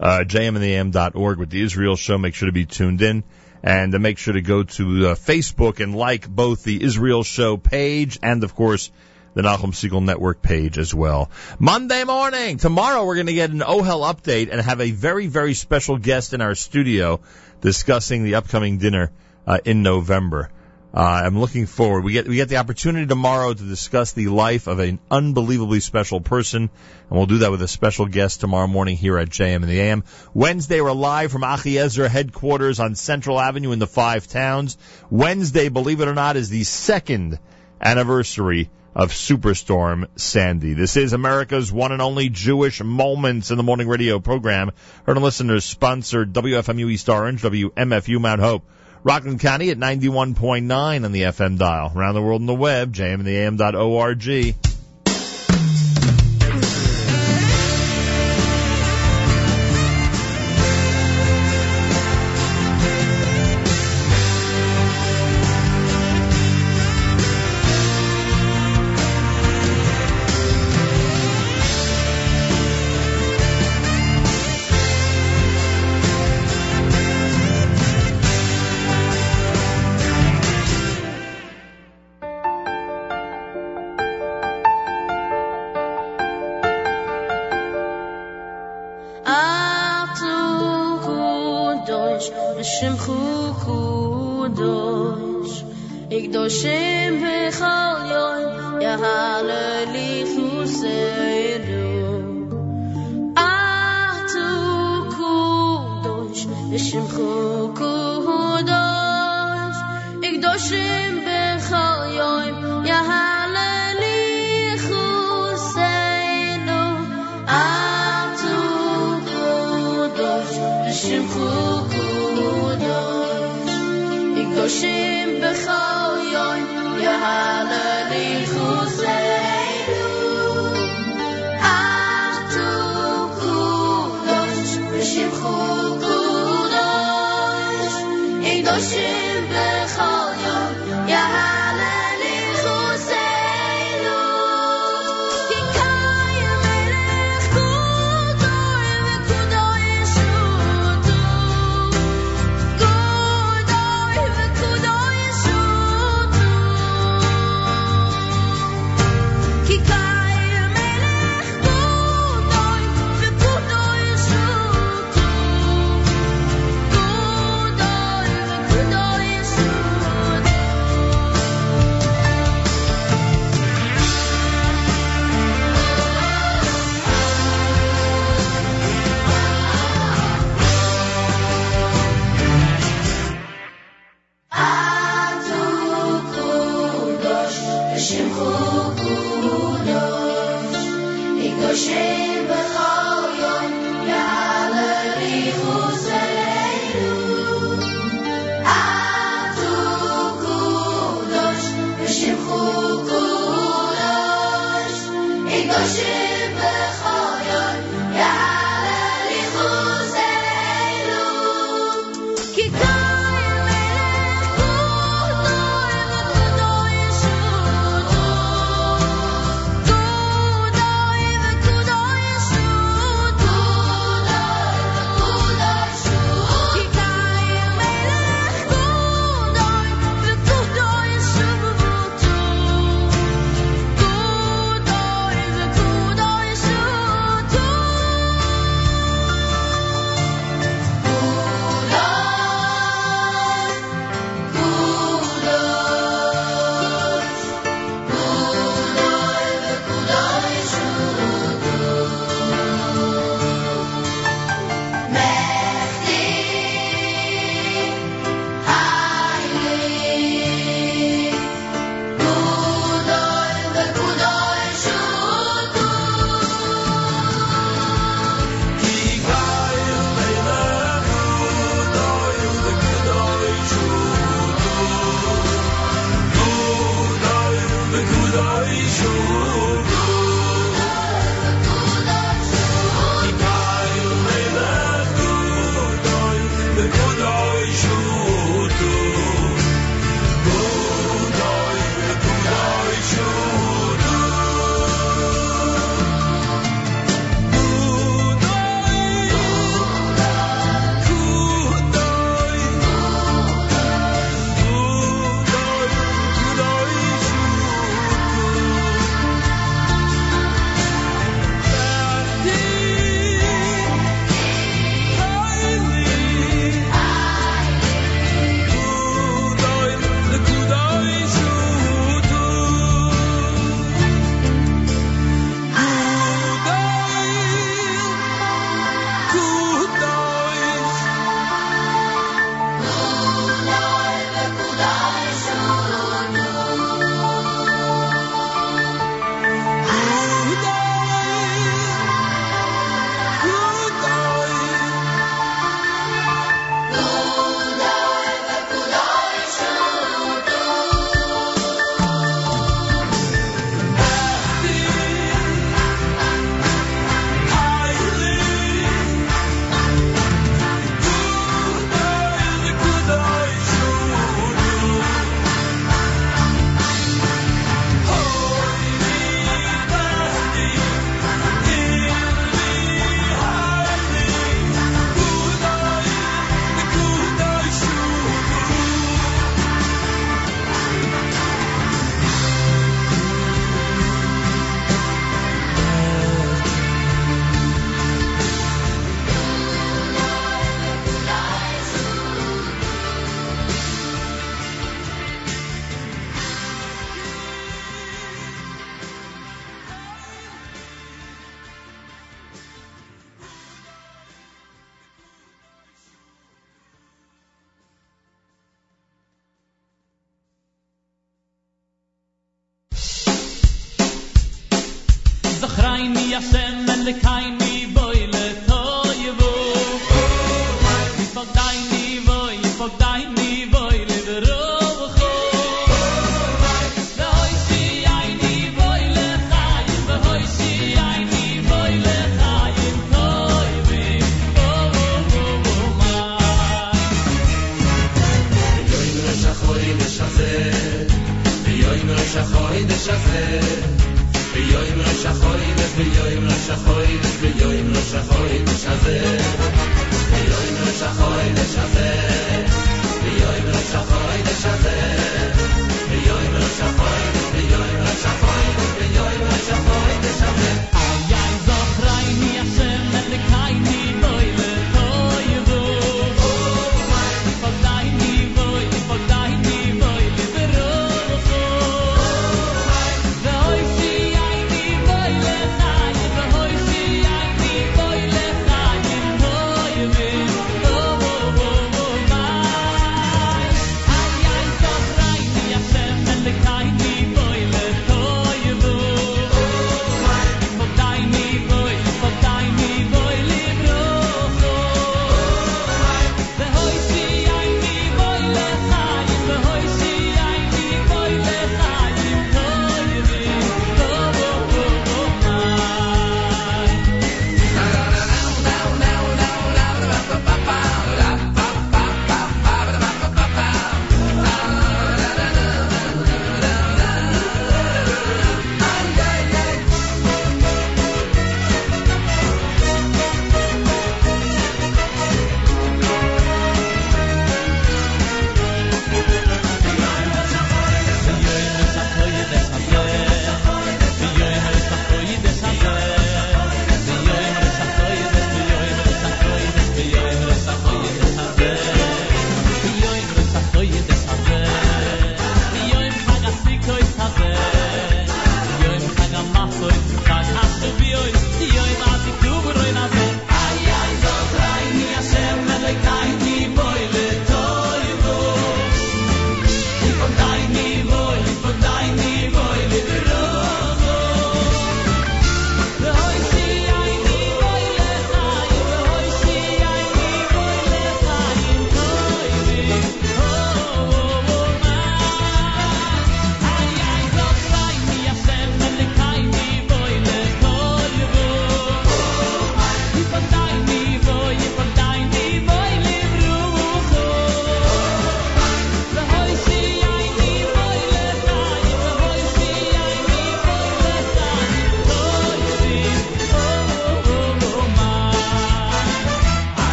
uh, jmintheam.org with the Israel show. Make sure to be tuned in and uh, make sure to go to uh, Facebook and like both the Israel show page and, of course, the Nachum Segal Network page as well. Monday morning, tomorrow we're going to get an OHEL update and have a very, very special guest in our studio discussing the upcoming dinner uh, in November. Uh, I'm looking forward. We get we get the opportunity tomorrow to discuss the life of an unbelievably special person, and we'll do that with a special guest tomorrow morning here at JM in the AM. Wednesday, we're live from Achiezer headquarters on Central Avenue in the Five Towns. Wednesday, believe it or not, is the second anniversary of Superstorm Sandy. This is America's one and only Jewish Moments in the Morning Radio program. Heard on listeners sponsored WFMU East Orange, WMFU Mount Hope. Rockland County at 91.9 on the FM dial. Around the world on the web, jmintheam.org.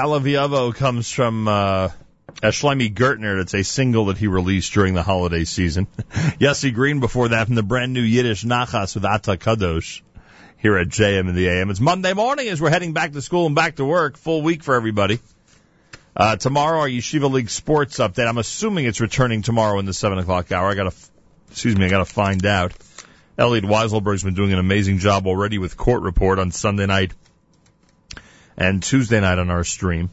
The comes from uh, Shlomi Gertner. It's a single that he released during the holiday season. Yossi Green before that from the brand new Yiddish Nachas with Ata Kadosh here at JM in the AM. It's Monday morning as we're heading back to school and back to work. Full week for everybody. Uh, tomorrow, our Yeshiva League sports update. I'm assuming it's returning tomorrow in the 7 o'clock hour. I gotta, excuse me, I gotta find out. Elliot Weiselberg's been doing an amazing job already with Court Report on Sunday night and Tuesday night on our stream.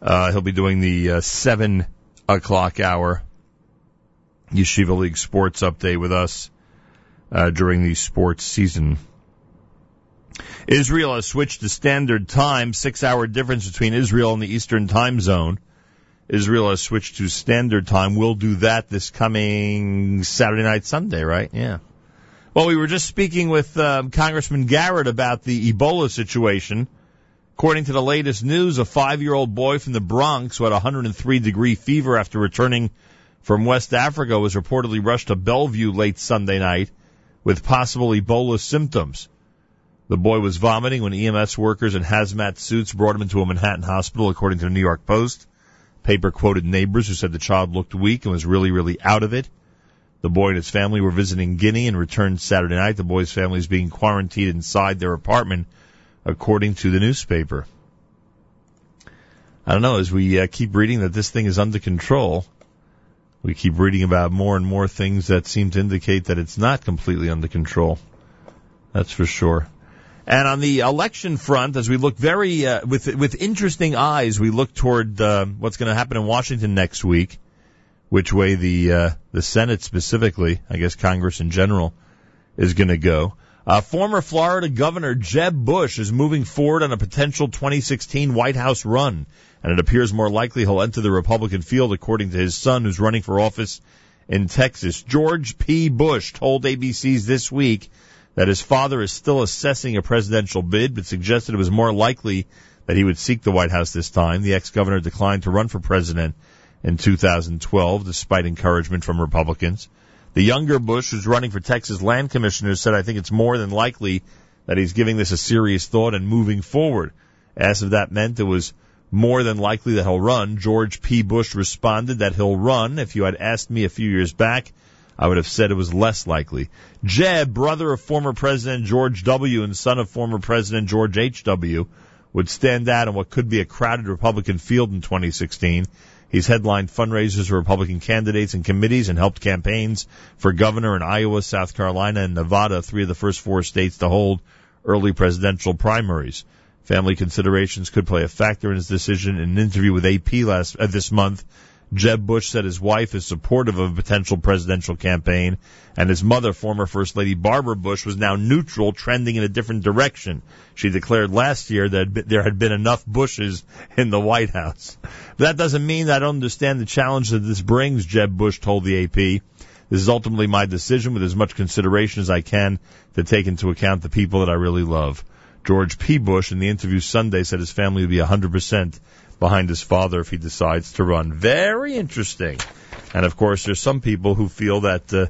Uh, he'll be doing the uh, 7 o'clock hour Yeshiva League sports update with us uh, during the sports season. Israel has switched to standard time, six hour difference between Israel and the Eastern time zone. Israel has switched to standard time. We'll do that this coming Saturday night, Sunday, right? Yeah. Well, we were just speaking with um, Congressman Garrett about the Ebola situation. According to the latest news, a five-year-old boy from the Bronx who had a 103 degree fever after returning from West Africa was reportedly rushed to Bellevue late Sunday night with possible Ebola symptoms. The boy was vomiting when EMS workers in hazmat suits brought him into a Manhattan hospital, according to the New York Post. Paper quoted neighbors who said the child looked weak and was really, really out of it. The boy and his family were visiting Guinea and returned Saturday night. The boy's family is being quarantined inside their apartment, according to the newspaper. I don't know, as we uh, keep reading that this thing is under control, we keep reading about more and more things that seem to indicate that it's not completely under control. That's for sure. And on the election front, as we look very uh, with with interesting eyes, we look toward uh, what's going to happen in Washington next week, which way the uh, the Senate specifically, I guess Congress in general, is going to go. Uh, former Florida Governor Jeb Bush is moving forward on a potential 2016 White House run, and it appears more likely he'll enter the Republican field, according to his son, who's running for office in Texas. George P. Bush told ABC's This Week that his father is still assessing a presidential bid, but suggested it was more likely that he would seek the White House this time. The ex-governor declined to run for president in 2012, despite encouragement from Republicans. The younger Bush, who's running for Texas land commissioner, said, I think it's more than likely that he's giving this a serious thought and moving forward. Asked if that meant it was more than likely that he'll run, George P. Bush responded that he'll run. If you had asked me a few years back, I would have said it was less likely. Jeb, brother of former President George W. and son of former President George H.W., would stand out in what could be a crowded Republican field in 2016. He's headlined fundraisers for Republican candidates and committees and helped campaigns for governor in Iowa, South Carolina, and Nevada, three of the first four states to hold early presidential primaries. Family considerations could play a factor in his decision. In an interview with AP last uh, this month, Jeb Bush said his wife is supportive of a potential presidential campaign, and his mother, former First Lady Barbara Bush, was now neutral, trending in a different direction. She declared last year that there had been enough Bushes in the White House. That doesn't mean I don't understand the challenge that this brings, Jeb Bush told the AP. This is ultimately my decision with as much consideration as I can to take into account the people that I really love. George P. Bush in the interview Sunday said his family would be 100% behind his father if he decides to run. Very interesting. And of course, there's some people who feel that uh,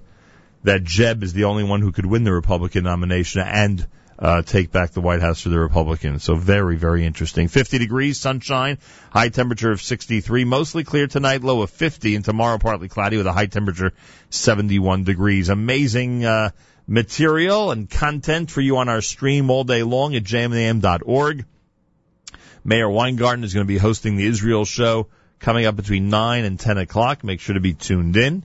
that Jeb is the only one who could win the Republican nomination and uh, take back the White House for the Republicans. So very, very interesting. 50 degrees, sunshine, high temperature of 63, mostly clear tonight, low of 50, and tomorrow partly cloudy with a high temperature 71 degrees. Amazing uh, material and content for you on our stream all day long at jmintheam.org. Meir Weingarten is going to be hosting the Israel show coming up between 9 and 10 o'clock. Make sure to be tuned in.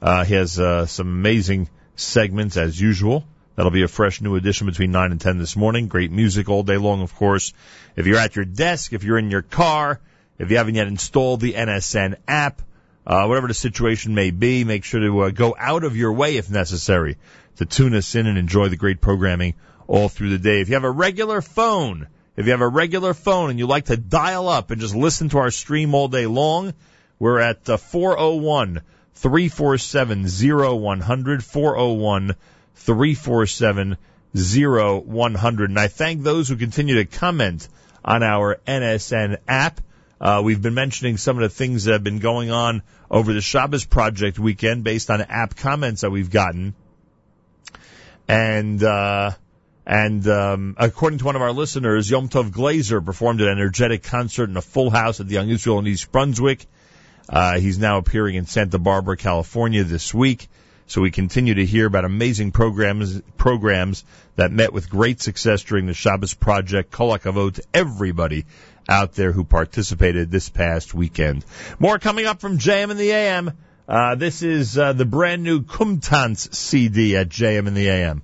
Uh, he has uh, some amazing segments as usual. That'll be a fresh new edition between 9 and 10 this morning. Great music all day long, of course. If you're at your desk, if you're in your car, if you haven't yet installed the NSN app, uh, whatever the situation may be, make sure to uh, go out of your way if necessary to tune us in and enjoy the great programming all through the day. If you have a regular phone, if you have a regular phone and you like to dial up and just listen to our stream all day long, we're at uh, 401 347 0100 401 347 0100. And I thank those who continue to comment on our NSN app. Uh, we've been mentioning some of the things that have been going on over the Shabbos Project weekend based on app comments that we've gotten. And, uh, and um, according to one of our listeners, Yom Tov Glazer performed an energetic concert in a full house at the Young Israel in East Brunswick. Uh, he's now appearing in Santa Barbara, California this week. So we continue to hear about amazing programs programs that met with great success during the Shabbos Project. Kol hakavod to everybody out there who participated this past weekend. More coming up from JM in the AM. Uh, this is uh, the brand new Kumtans CD at JM in the AM.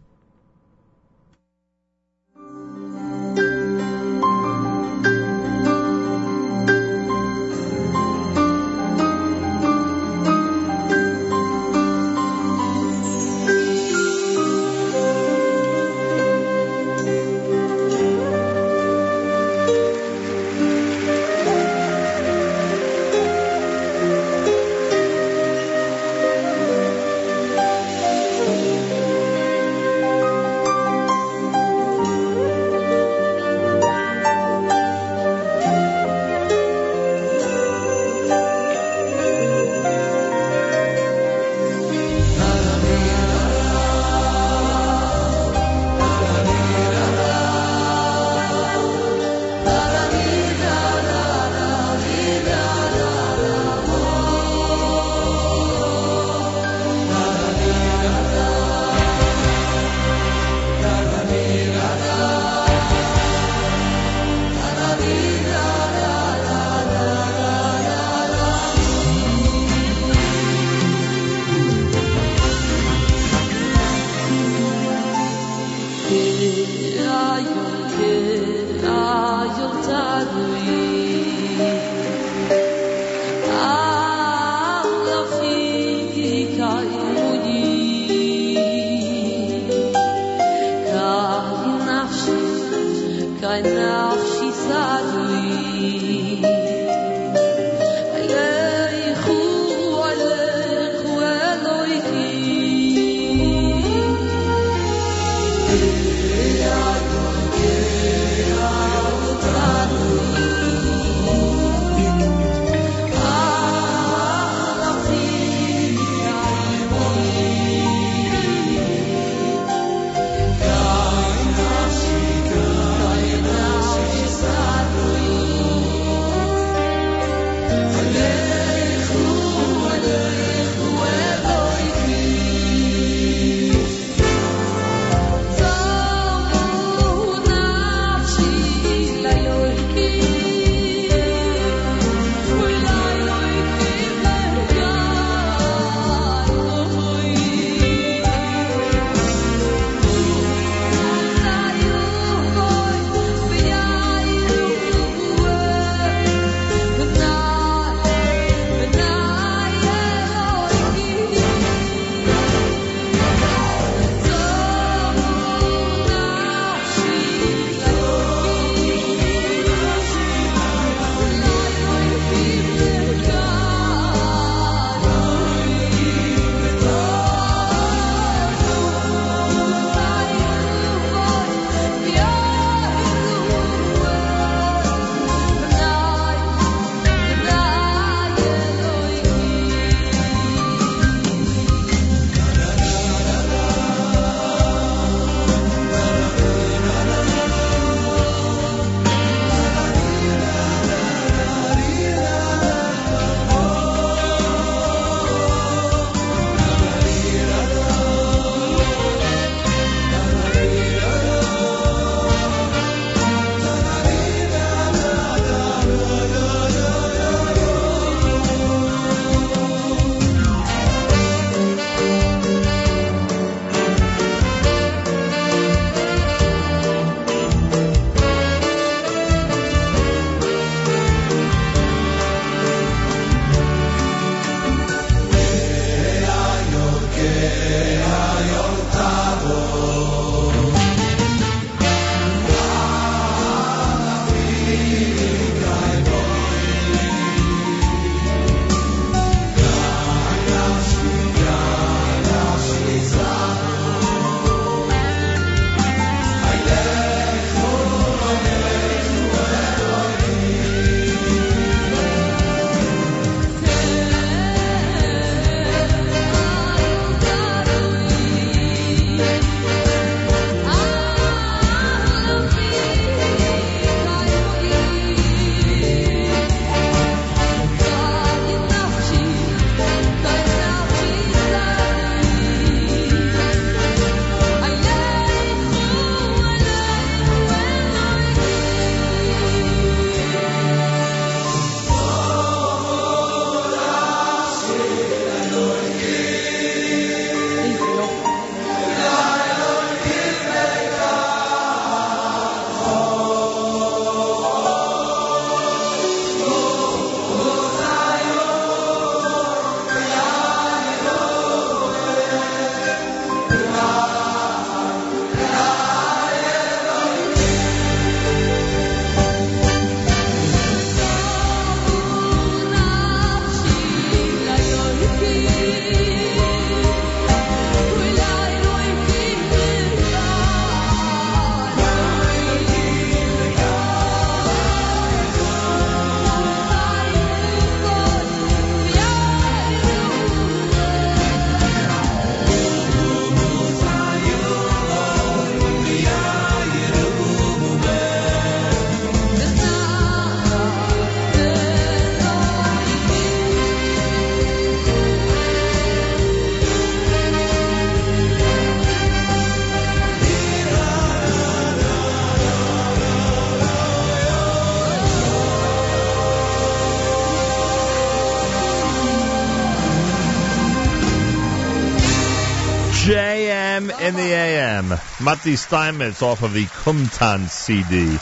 Matti Steinmetz off of the Kumtan CD.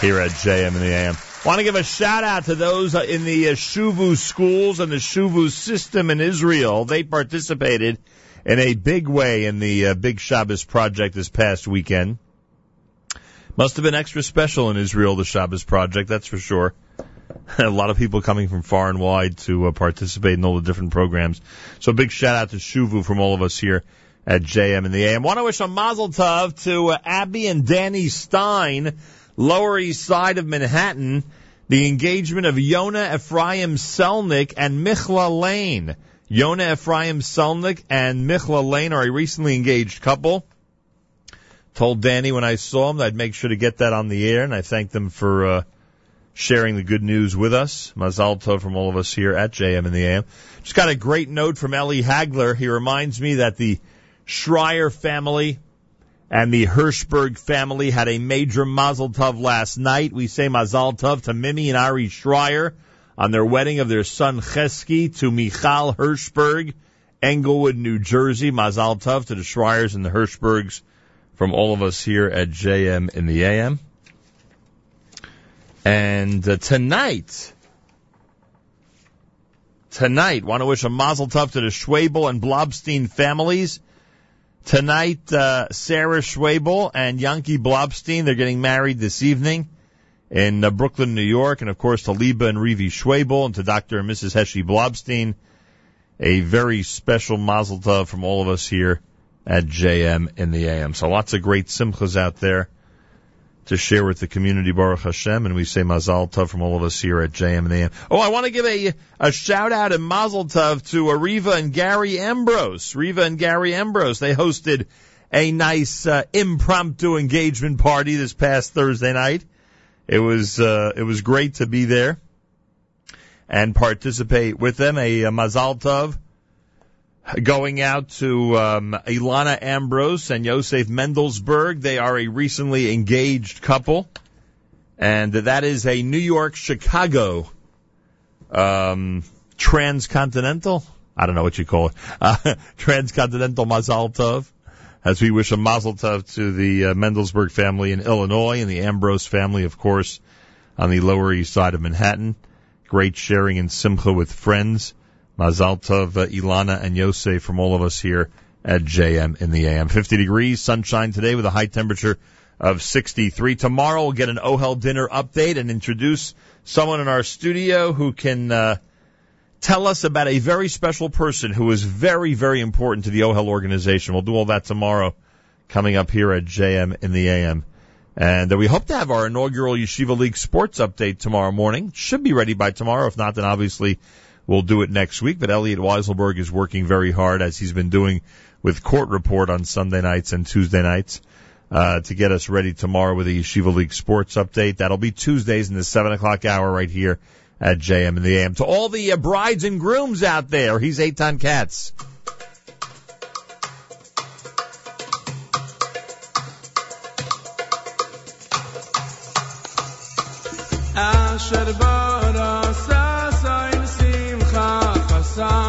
here at JM in the AM. Want to give a shout out to those uh, in the uh, Shuvu schools and the Shuvu system in Israel. They participated in a big way in the uh, Big Shabbos project this past weekend. Must have been extra special in Israel, the Shabbos project, that's for sure. a lot of people coming from far and wide to participate in all the different programs. So big shout out to Shuvu from all of us here at JM in the AM. Want to wish a mazel tov to uh, Abby and Danny Stein, Lower East Side of Manhattan, the engagement of Yona Ephraim Selnick and Michla Lane. Yona Ephraim Selnick and Michla Lane are a recently engaged couple. Told Danny when I saw him that I'd make sure to get that on the air, and I thank them for uh, sharing the good news with us. Mazal tov from all of us here at JM in the AM. Just got a great note from Ellie Hagler. He reminds me that the Schreier family and the Hirschberg family had a major Mazel Tov last night. We say Mazel Tov to Mimi and Ari Schreier on their wedding of their son Chesky to Michal Hirschberg, Englewood, New Jersey. Mazel Tov to the Schreiers and the Hirschbergs from all of us here at JM in the AM. And uh, tonight, tonight, want to wish a Mazel Tov to the Schwabel and Blobstein families. Tonight, uh, Sarah Schwabel and Yankee Blobstein, they're getting married this evening in uh, Brooklyn, New York, and of course to Liba and Rivi Schwabel and to Dr. and Mrs. Heshi Blobstein. A very special Mazel Tov from all of us here at JM in the AM. So lots of great simchas out there to share with the community, Baruch Hashem, and we say Mazal Tov from all of us here at JM and AM. Oh, I want to give a, a shout out and Mazal Tov to Ariva and Gary Ambrose. Riva and Gary Ambrose, they hosted a nice uh, impromptu engagement party this past Thursday night. It was uh, it was great to be there and participate with them. A, a Mazal Tov going out to um, Ilana Ambrose and Yosef Mendelsberg. They are a recently engaged couple, and that is a New York Chicago um, transcontinental. I don't know what you call it. Uh, transcontinental Mazal Tov. As we wish a Mazel Tov to the uh, Mendelsberg family in Illinois and the Ambrose family, of course, on the Lower East Side of Manhattan. Great sharing and Simcha with friends. Mazal Tov, uh, Ilana and Yosef from all of us here at JM in the AM. 50 degrees, sunshine today with a high temperature of 63. Tomorrow we'll get an OHEL dinner update and introduce someone in our studio who can uh, tell us about a very special person who is very, very important to the OHEL organization. We'll do all that tomorrow coming up here at JM in the AM. And uh, we hope to have our inaugural Yeshiva League sports update tomorrow morning. Should be ready by tomorrow. If not, then obviously We'll do it next week, but Elliot Weiselberg is working very hard as he's been doing with Court Report on Sunday nights and Tuesday nights. Uh, to get us ready tomorrow with the Yeshiva League sports update. That'll be Tuesdays in the seven o'clock hour right here at JM in the AM. To all the uh, brides and grooms out there, he's Eitan Katz. cats. sun.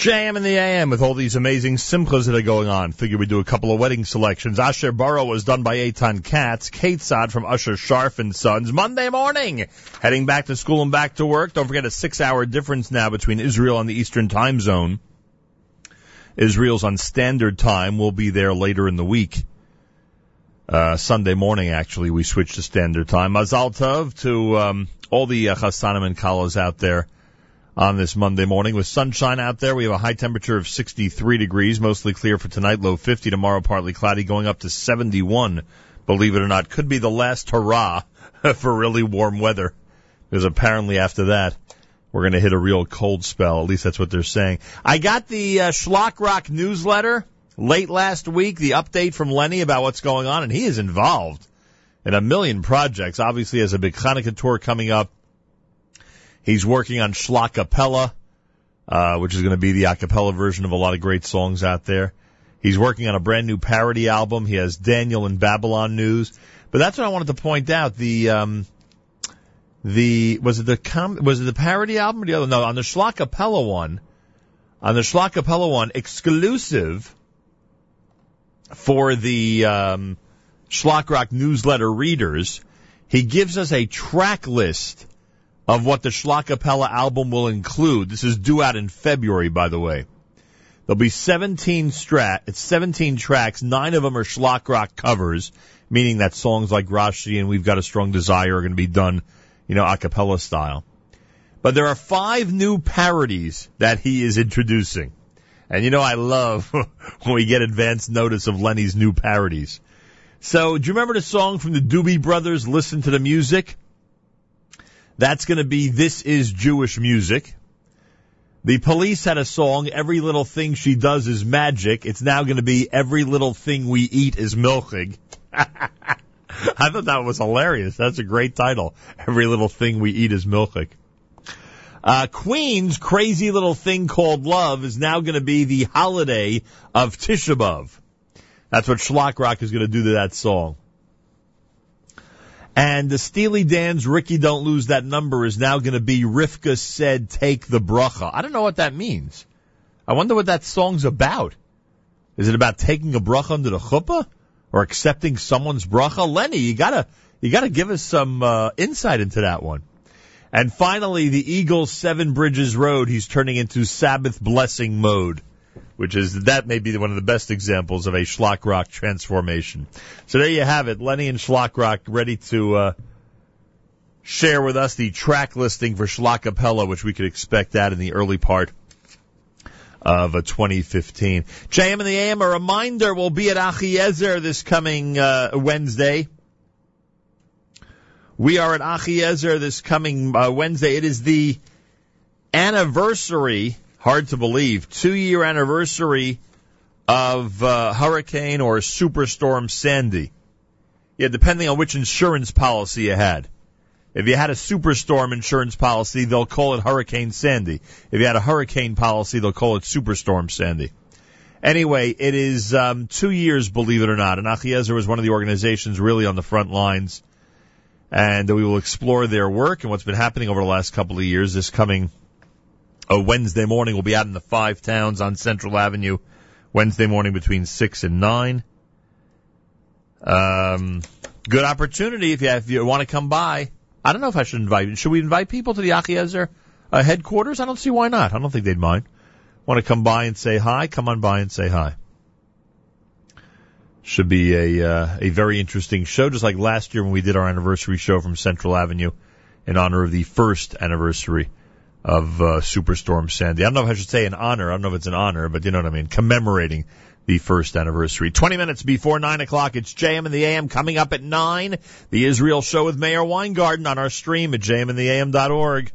JM in the AM with all these amazing simchas that are going on. Figure we do a couple of wedding selections. Asher Burrow was done by Eitan Katz. Kate Sod from Usher Sharf and Sons. Monday morning. Heading back to school and back to work. Don't forget a six hour difference now between Israel and the Eastern time zone. Israel's on standard time. We'll be there later in the week. Uh, Sunday morning, actually, we switched to standard time. Mazal Tov to um, all the uh, Chassanim and Kalos out there on this Monday morning with sunshine out there. We have a high temperature of 63 degrees, mostly clear for tonight, low 50 tomorrow, partly cloudy, going up to 71. Believe it or not, could be the last hurrah for really warm weather. Because apparently after that, we're going to hit a real cold spell. At least that's what they're saying. I got the uh, Schlock Rock newsletter late last week, the update from Lenny about what's going on, and he is involved in a million projects. Obviously, has a big Hanukkah tour coming up. He's working on Schlockapella, uh, which is going to be the a cappella version of a lot of great songs out there. He's working on a brand new parody album. He has Daniel and Babylon news. But that's what I wanted to point out. The, um, the was it the com, was it the parody album or the other? No, on the Schlockapella one, on the Schlockapella one, exclusive for the um, Schlock Rock newsletter readers, he gives us a track list of what the Schlockapella album will include. This is due out in February, by the way. There'll be 17 strat, it's 17 tracks, nine of them are Schlock Rock covers, meaning that songs like Rashi and We've Got a Strong Desire are going to be done, you know, a cappella style. But there are five new parodies that he is introducing. And you know, I love when we get advance notice of Lenny's new parodies. So, do you remember the song from the Doobie Brothers, Listen to the Music? That's going to be This is Jewish Music. The police had a song, Every Little Thing She Does is Magic. It's now going to be Every Little Thing We Eat is Milchig. I thought that was hilarious. That's a great title. Every Little Thing We Eat is Milchig. Uh, Queen's crazy little thing called love is now going to be the holiday of Tisha B'Av. That's what Schlock Rock is going to do to that song. And the Steely Dan's Ricky Don't Lose That Number is now going to be Rivka Said Take the Bracha. I don't know what that means. I wonder what that song's about. Is it about taking a bracha under the chuppah? Or accepting someone's bracha? Lenny, you gotta, you gotta give us some, uh, insight into that one. And finally, the Eagles Seven Bridges Road, he's turning into Sabbath blessing mode, which is, that may be one of the best examples of a Schlock Rock transformation. So there you have it. Lenny and Schlock Rock ready to, uh, share with us the track listing for Schlockapella, which we could expect that in the early part of uh, 2015. JM in the AM, a reminder, we'll be at Achiezer this coming uh, Wednesday. We are at Achiezer this coming uh, Wednesday. It is the anniversary, hard to believe, two year anniversary of uh, Hurricane or Superstorm Sandy. Yeah, depending on which insurance policy you had. If you had a superstorm insurance policy, they'll call it Hurricane Sandy. If you had a hurricane policy, they'll call it Superstorm Sandy. Anyway, it is um, two years, believe it or not, and Achiezer was one of the organizations really on the front lines. And we will explore their work and what's been happening over the last couple of years. This coming uh, Wednesday morning, we'll be out in the five towns on Central Avenue. Wednesday morning between six and nine. Um, good opportunity if you if you want to come by. I don't know if I should invite. Should we invite people to the Achiezer uh, headquarters? I don't see why not. I don't think they'd mind. Want to come by and say hi? Come on by and say hi. Should be a uh, a very interesting show, just like last year when we did our anniversary show from Central Avenue in honor of the first anniversary of uh, Superstorm Sandy. I don't know if I should say an honor. I don't know if it's an honor, but you know what I mean. Commemorating the first anniversary. 20 minutes before 9 o'clock, it's JM in the AM coming up at 9. The Israel show with Meir Weingarten on our stream at jmintheam.org.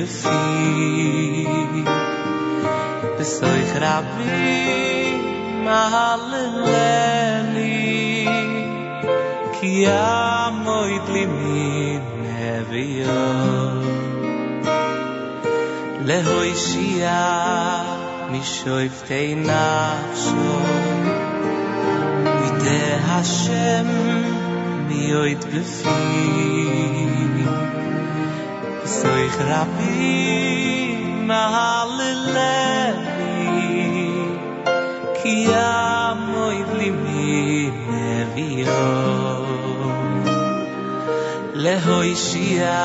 de sie bis soll ich rabbi mal leli ki amoy tlimi nevio lehoy shia mi shoyftei nafsho ite hashem mi oyt gefi mi so ich rabbi mahalle ki amo ibli mi nevio leho ishia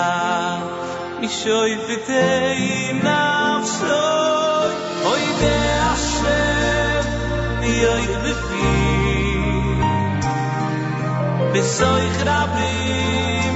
ishoi vitei nafsoi oi de ashev mi oi gvifi besoi chrabim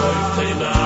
I've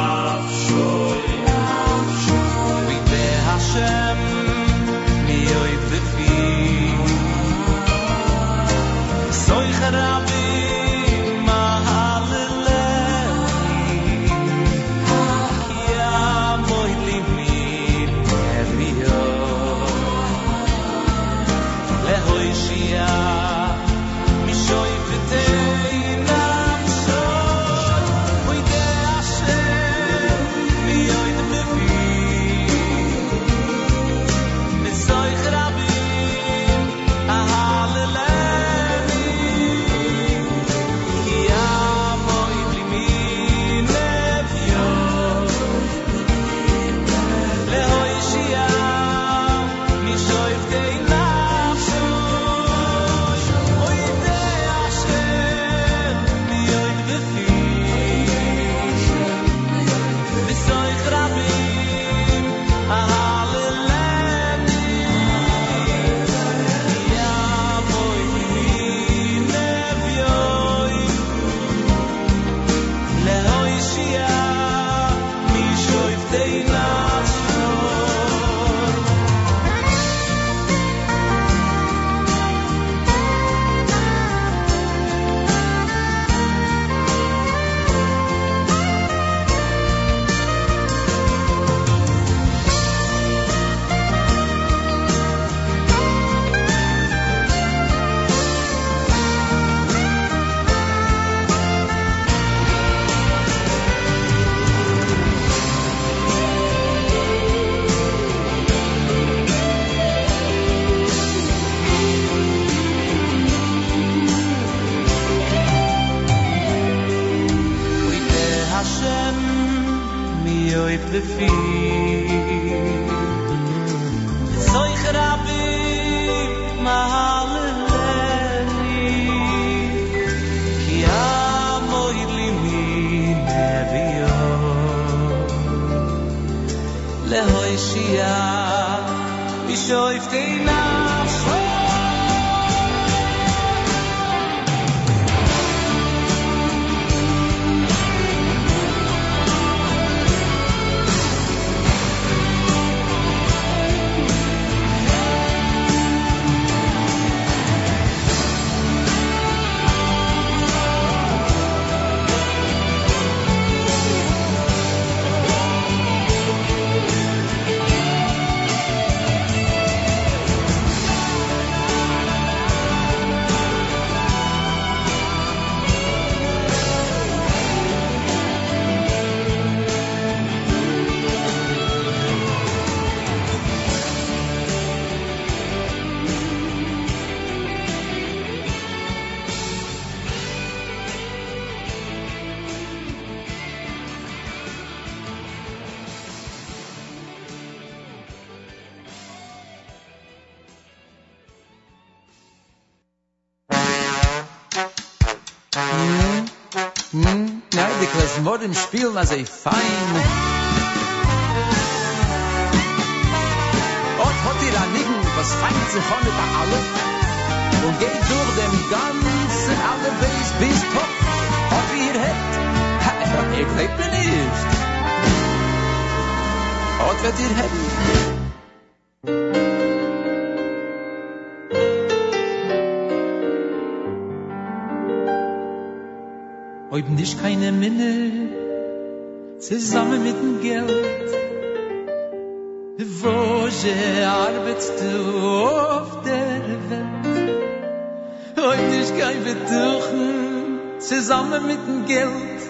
mit dem Geld.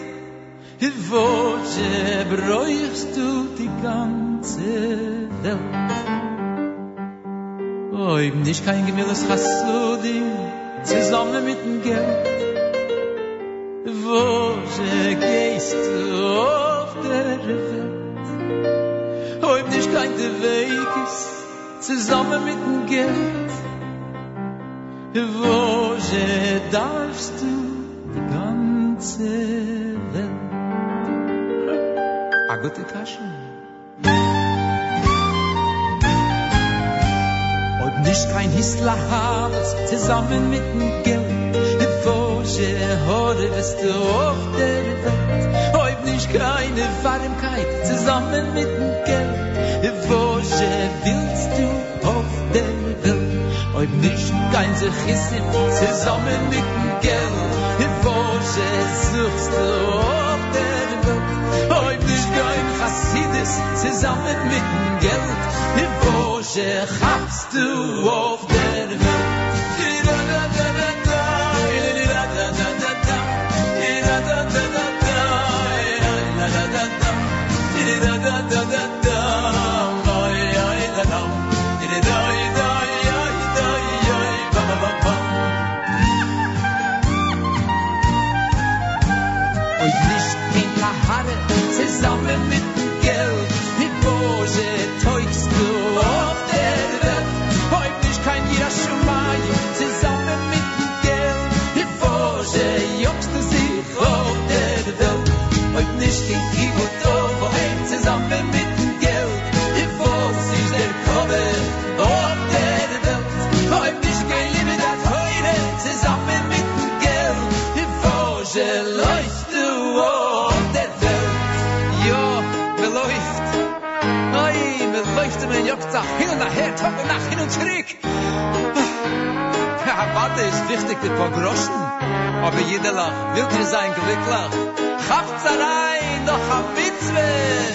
I wotje bräuchst du die ganze Welt. Oh, ich bin nicht kein Gemüles, hast du dir zusammen mit dem Geld. Wotje gehst du auf der Welt. Oh, ich bin nicht kein der Weg ist zusammen mit dem Geld. je darfst du die ganze Welt. A gute Kasche. Ob nicht kein Hisler habest, zusammen mit dem Geld. Fosche, hore, bist du auf der Welt. Ob nicht keine Warmkeit, zusammen mit dem Geld. Fosche, willst du auf der Welt. Ob nicht kein Sechissim, zusammen mit dem Geld. suchst du auf der Welt. Heute ist geäum Chassidis, zusammen mit dem Geld. Die Wosche hast du auf der Welt. Hin und nachher, Tag und Nacht hin und zurück. Ja, warte, ist wichtig, die paar Groschen. Aber jeder lach, will dir sein glücklich. Haft's rein, doch am Mitzwe.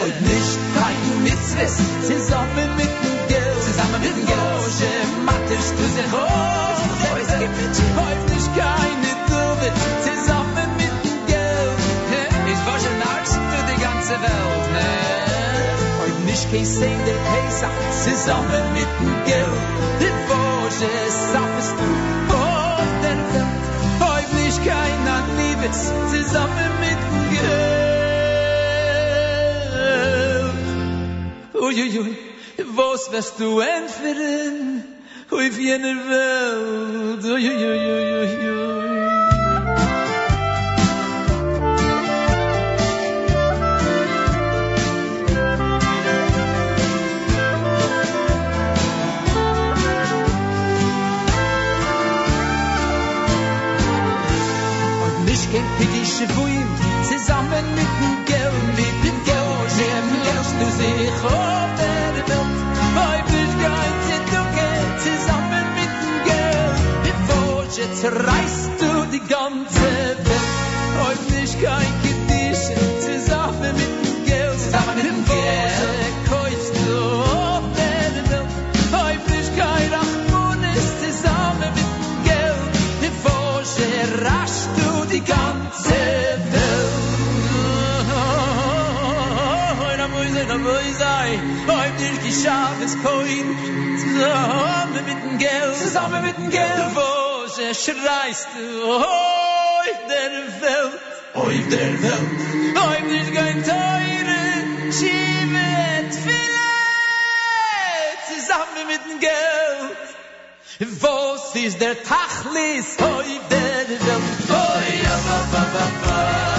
Und nicht kein Mitzwes, zusammen mit dem Geld. Zusammen mit dem Geld. Loge, mattest du sich aus. Es gibt nicht keine Dürre, zusammen mit dem Geld. Ich war schon für die ganze Welt. Und nicht kein Sehen der Pesach, zusammen mit dem Geld. Anliebes, zusammen mit Geld. Uiuiui, was wirst du entfernen? Auf jener Welt. Uiuiuiuiui. Schwuim, zusammen mit dem Geld, mit dem Geld, dem lässt du sich auf der Welt. Heimlich geht sie ducke, zusammen mit dem Geld, bevor jetzt reißt du die ganze Welt. Heimlich ich, heute nicht geschafft, es koin, zusammen mit dem Geld, zusammen mit dem Geld, wo sie schreist du, auf der Welt, auf der Welt, heute nicht kein Teure, schiebe, viele, zusammen mit dem Geld, Was ist der Tachlis? Heute der Welt? Oh ja, ba,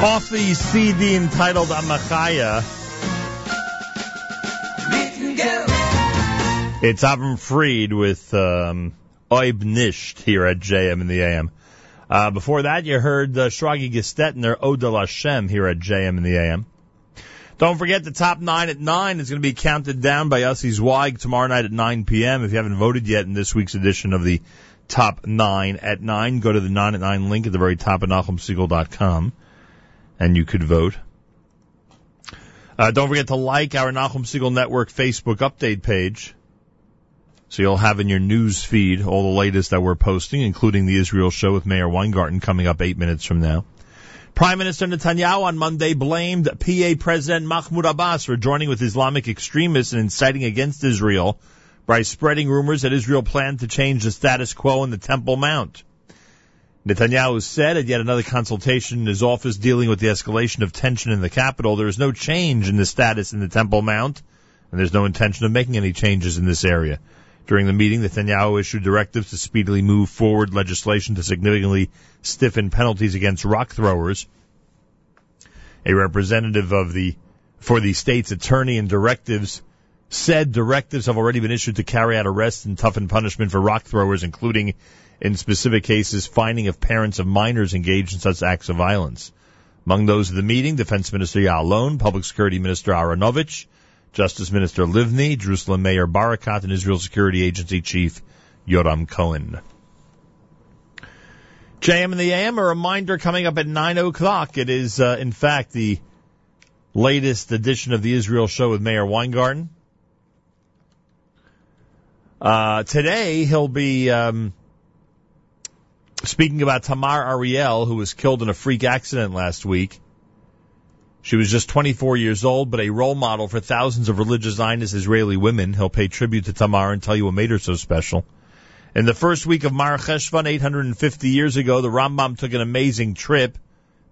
Off the CD entitled Amachaya, it's Avram Fried with um, Nisht here at JM in the AM. Uh, before that, you heard uh, Shragee Gestetner, Odel Hashem here at JM in the AM. Don't forget the top nine at nine is going to be counted down by Yossi Zweig tomorrow night at 9 p.m. If you haven't voted yet in this week's edition of the top nine at nine, go to the nine at nine link at the very top of NachumSegal.com and you could vote. Uh, don't forget to like our Nachum Segal Network Facebook update page. So you'll have in your news feed all the latest that we're posting, including the Israel show with Meir Weingarten coming up eight minutes from now. Prime Minister Netanyahu on Monday blamed PA President Mahmoud Abbas for joining with Islamic extremists and inciting against Israel by spreading rumors that Israel planned to change the status quo in the Temple Mount. Netanyahu said at yet another consultation in his office dealing with the escalation of tension in the capital, there is no change in the status in the Temple Mount, and there's no intention of making any changes in this area. During the meeting, Netanyahu issued directives to speedily move forward legislation to significantly stiffen penalties against rock throwers. A representative of the for the state's attorney and directives said directives have already been issued to carry out arrests and toughen punishment for rock throwers, including in specific cases finding of parents of minors engaged in such acts of violence. Among those at the meeting, Defense Minister Ya'alon, Public Security Minister Aharonovitch, Justice Minister Livni, Jerusalem Mayor Barakat, and Israel Security Agency Chief Yoram Cohen. JM in the AM, a reminder coming up at 9 o'clock. It is, uh, in fact, the latest edition of the Israel show with Meir Weingarten. Uh, today he'll be, um, speaking about Tamar Ariel, who was killed in a freak accident last week. She was just 24 years old, but a role model for thousands of religious Zionist Israeli women. He'll pay tribute to Tamar and tell you what made her so special. In the first week of Mar Cheshvan, 850 years ago, the Rambam took an amazing trip.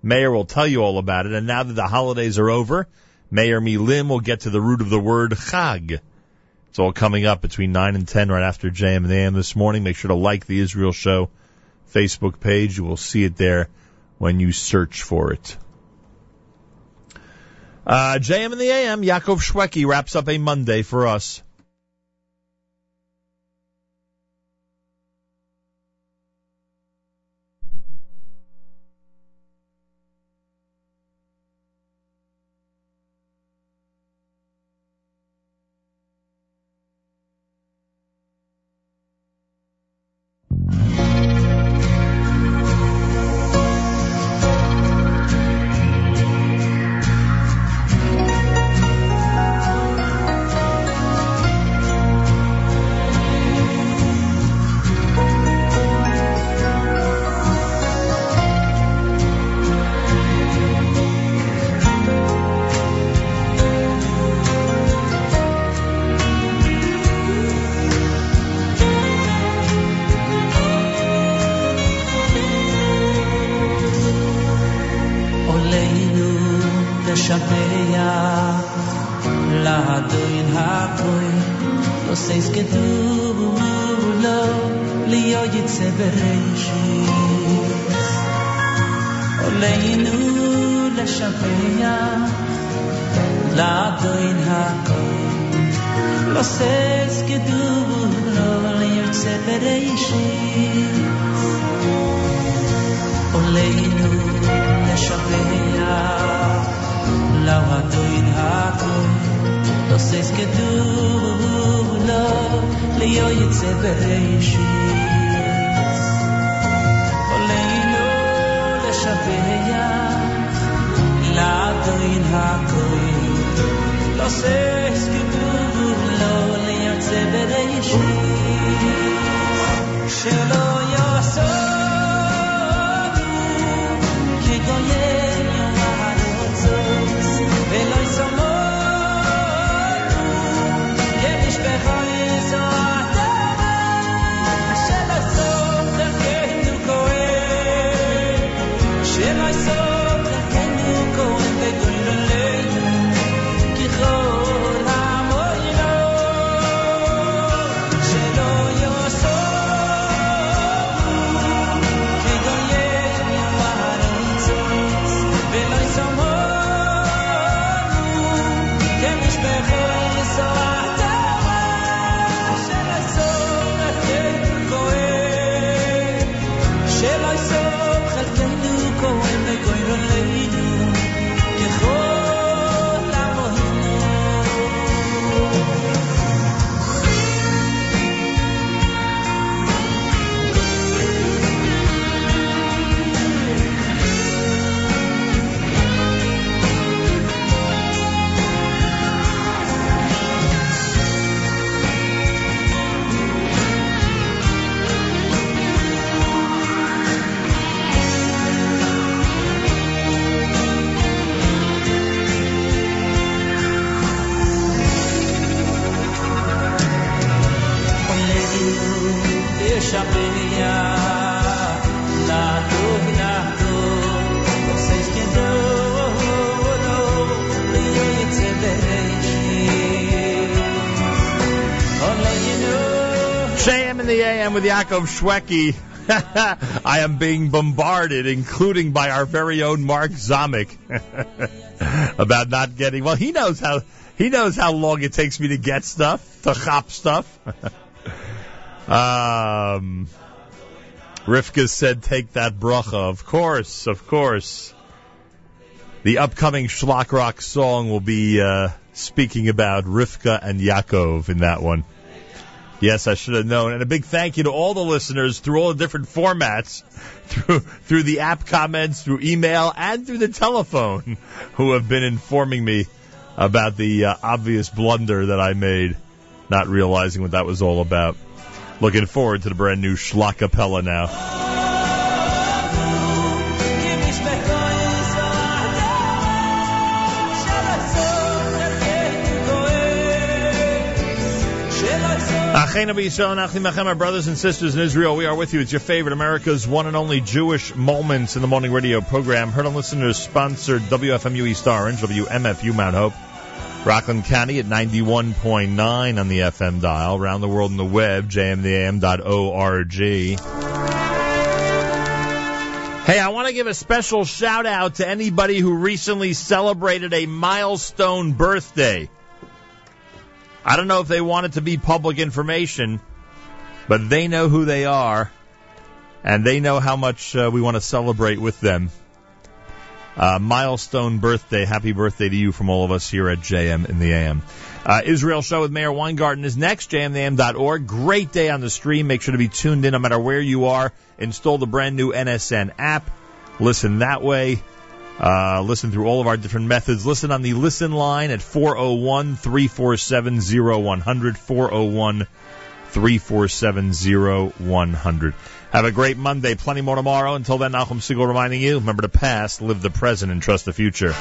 Meir will tell you all about it. And now that the holidays are over, Meir Milim will get to the root of the word Chag. It's all coming up between 9 and 10 right after JM and AM this morning. Make sure to like the Israel Show Facebook page. You will see it there when you search for it. Uh, JM in the AM, Yaakov Shweki wraps up a Monday for us. With Yaakov Shweki. I am being bombarded, including by our very own Mark Zamek, about not getting. Well, he knows how he knows how long it takes me to get stuff, to chop stuff. um, Rivka said, "Take that bracha." Of course, of course. The upcoming Schlock Rock song will be uh, speaking about Rivka and Yaakov in that one. Yes, I should have known. And a big thank you to all the listeners through all the different formats, through through the app comments, through email, and through the telephone, who have been informing me about the uh, obvious blunder that I made, not realizing what that was all about. Looking forward to the brand new Schlockapella now. Our brothers and sisters in Israel, we are with you. It's your favorite America's one and only Jewish Moments in the Morning Radio program. Heard on listeners sponsored WFMU East Orange, WMFU Mount Hope, Rockland County at 91.9 on the FM dial, around the world on the web, jmintheam.org. Hey, I want to give a special shout out to anybody who recently celebrated a milestone birthday. I don't know if they want it to be public information, but they know who they are, and they know how much uh, we want to celebrate with them. Uh, milestone birthday. Happy birthday to you from all of us here at JM in the AM. Uh, Israel Show with Meir Weingarten is next, jmintheam.org. Great day on the stream. Make sure to be tuned in no matter where you are. Install the brand new NSN app. Listen that way. Uh, listen through all of our different methods. Listen on the listen line at 401 347 0100. 401 347 0100. Have a great Monday. Plenty more tomorrow. Until then, Nachum Segal reminding you remember the past, live the present, and trust the future.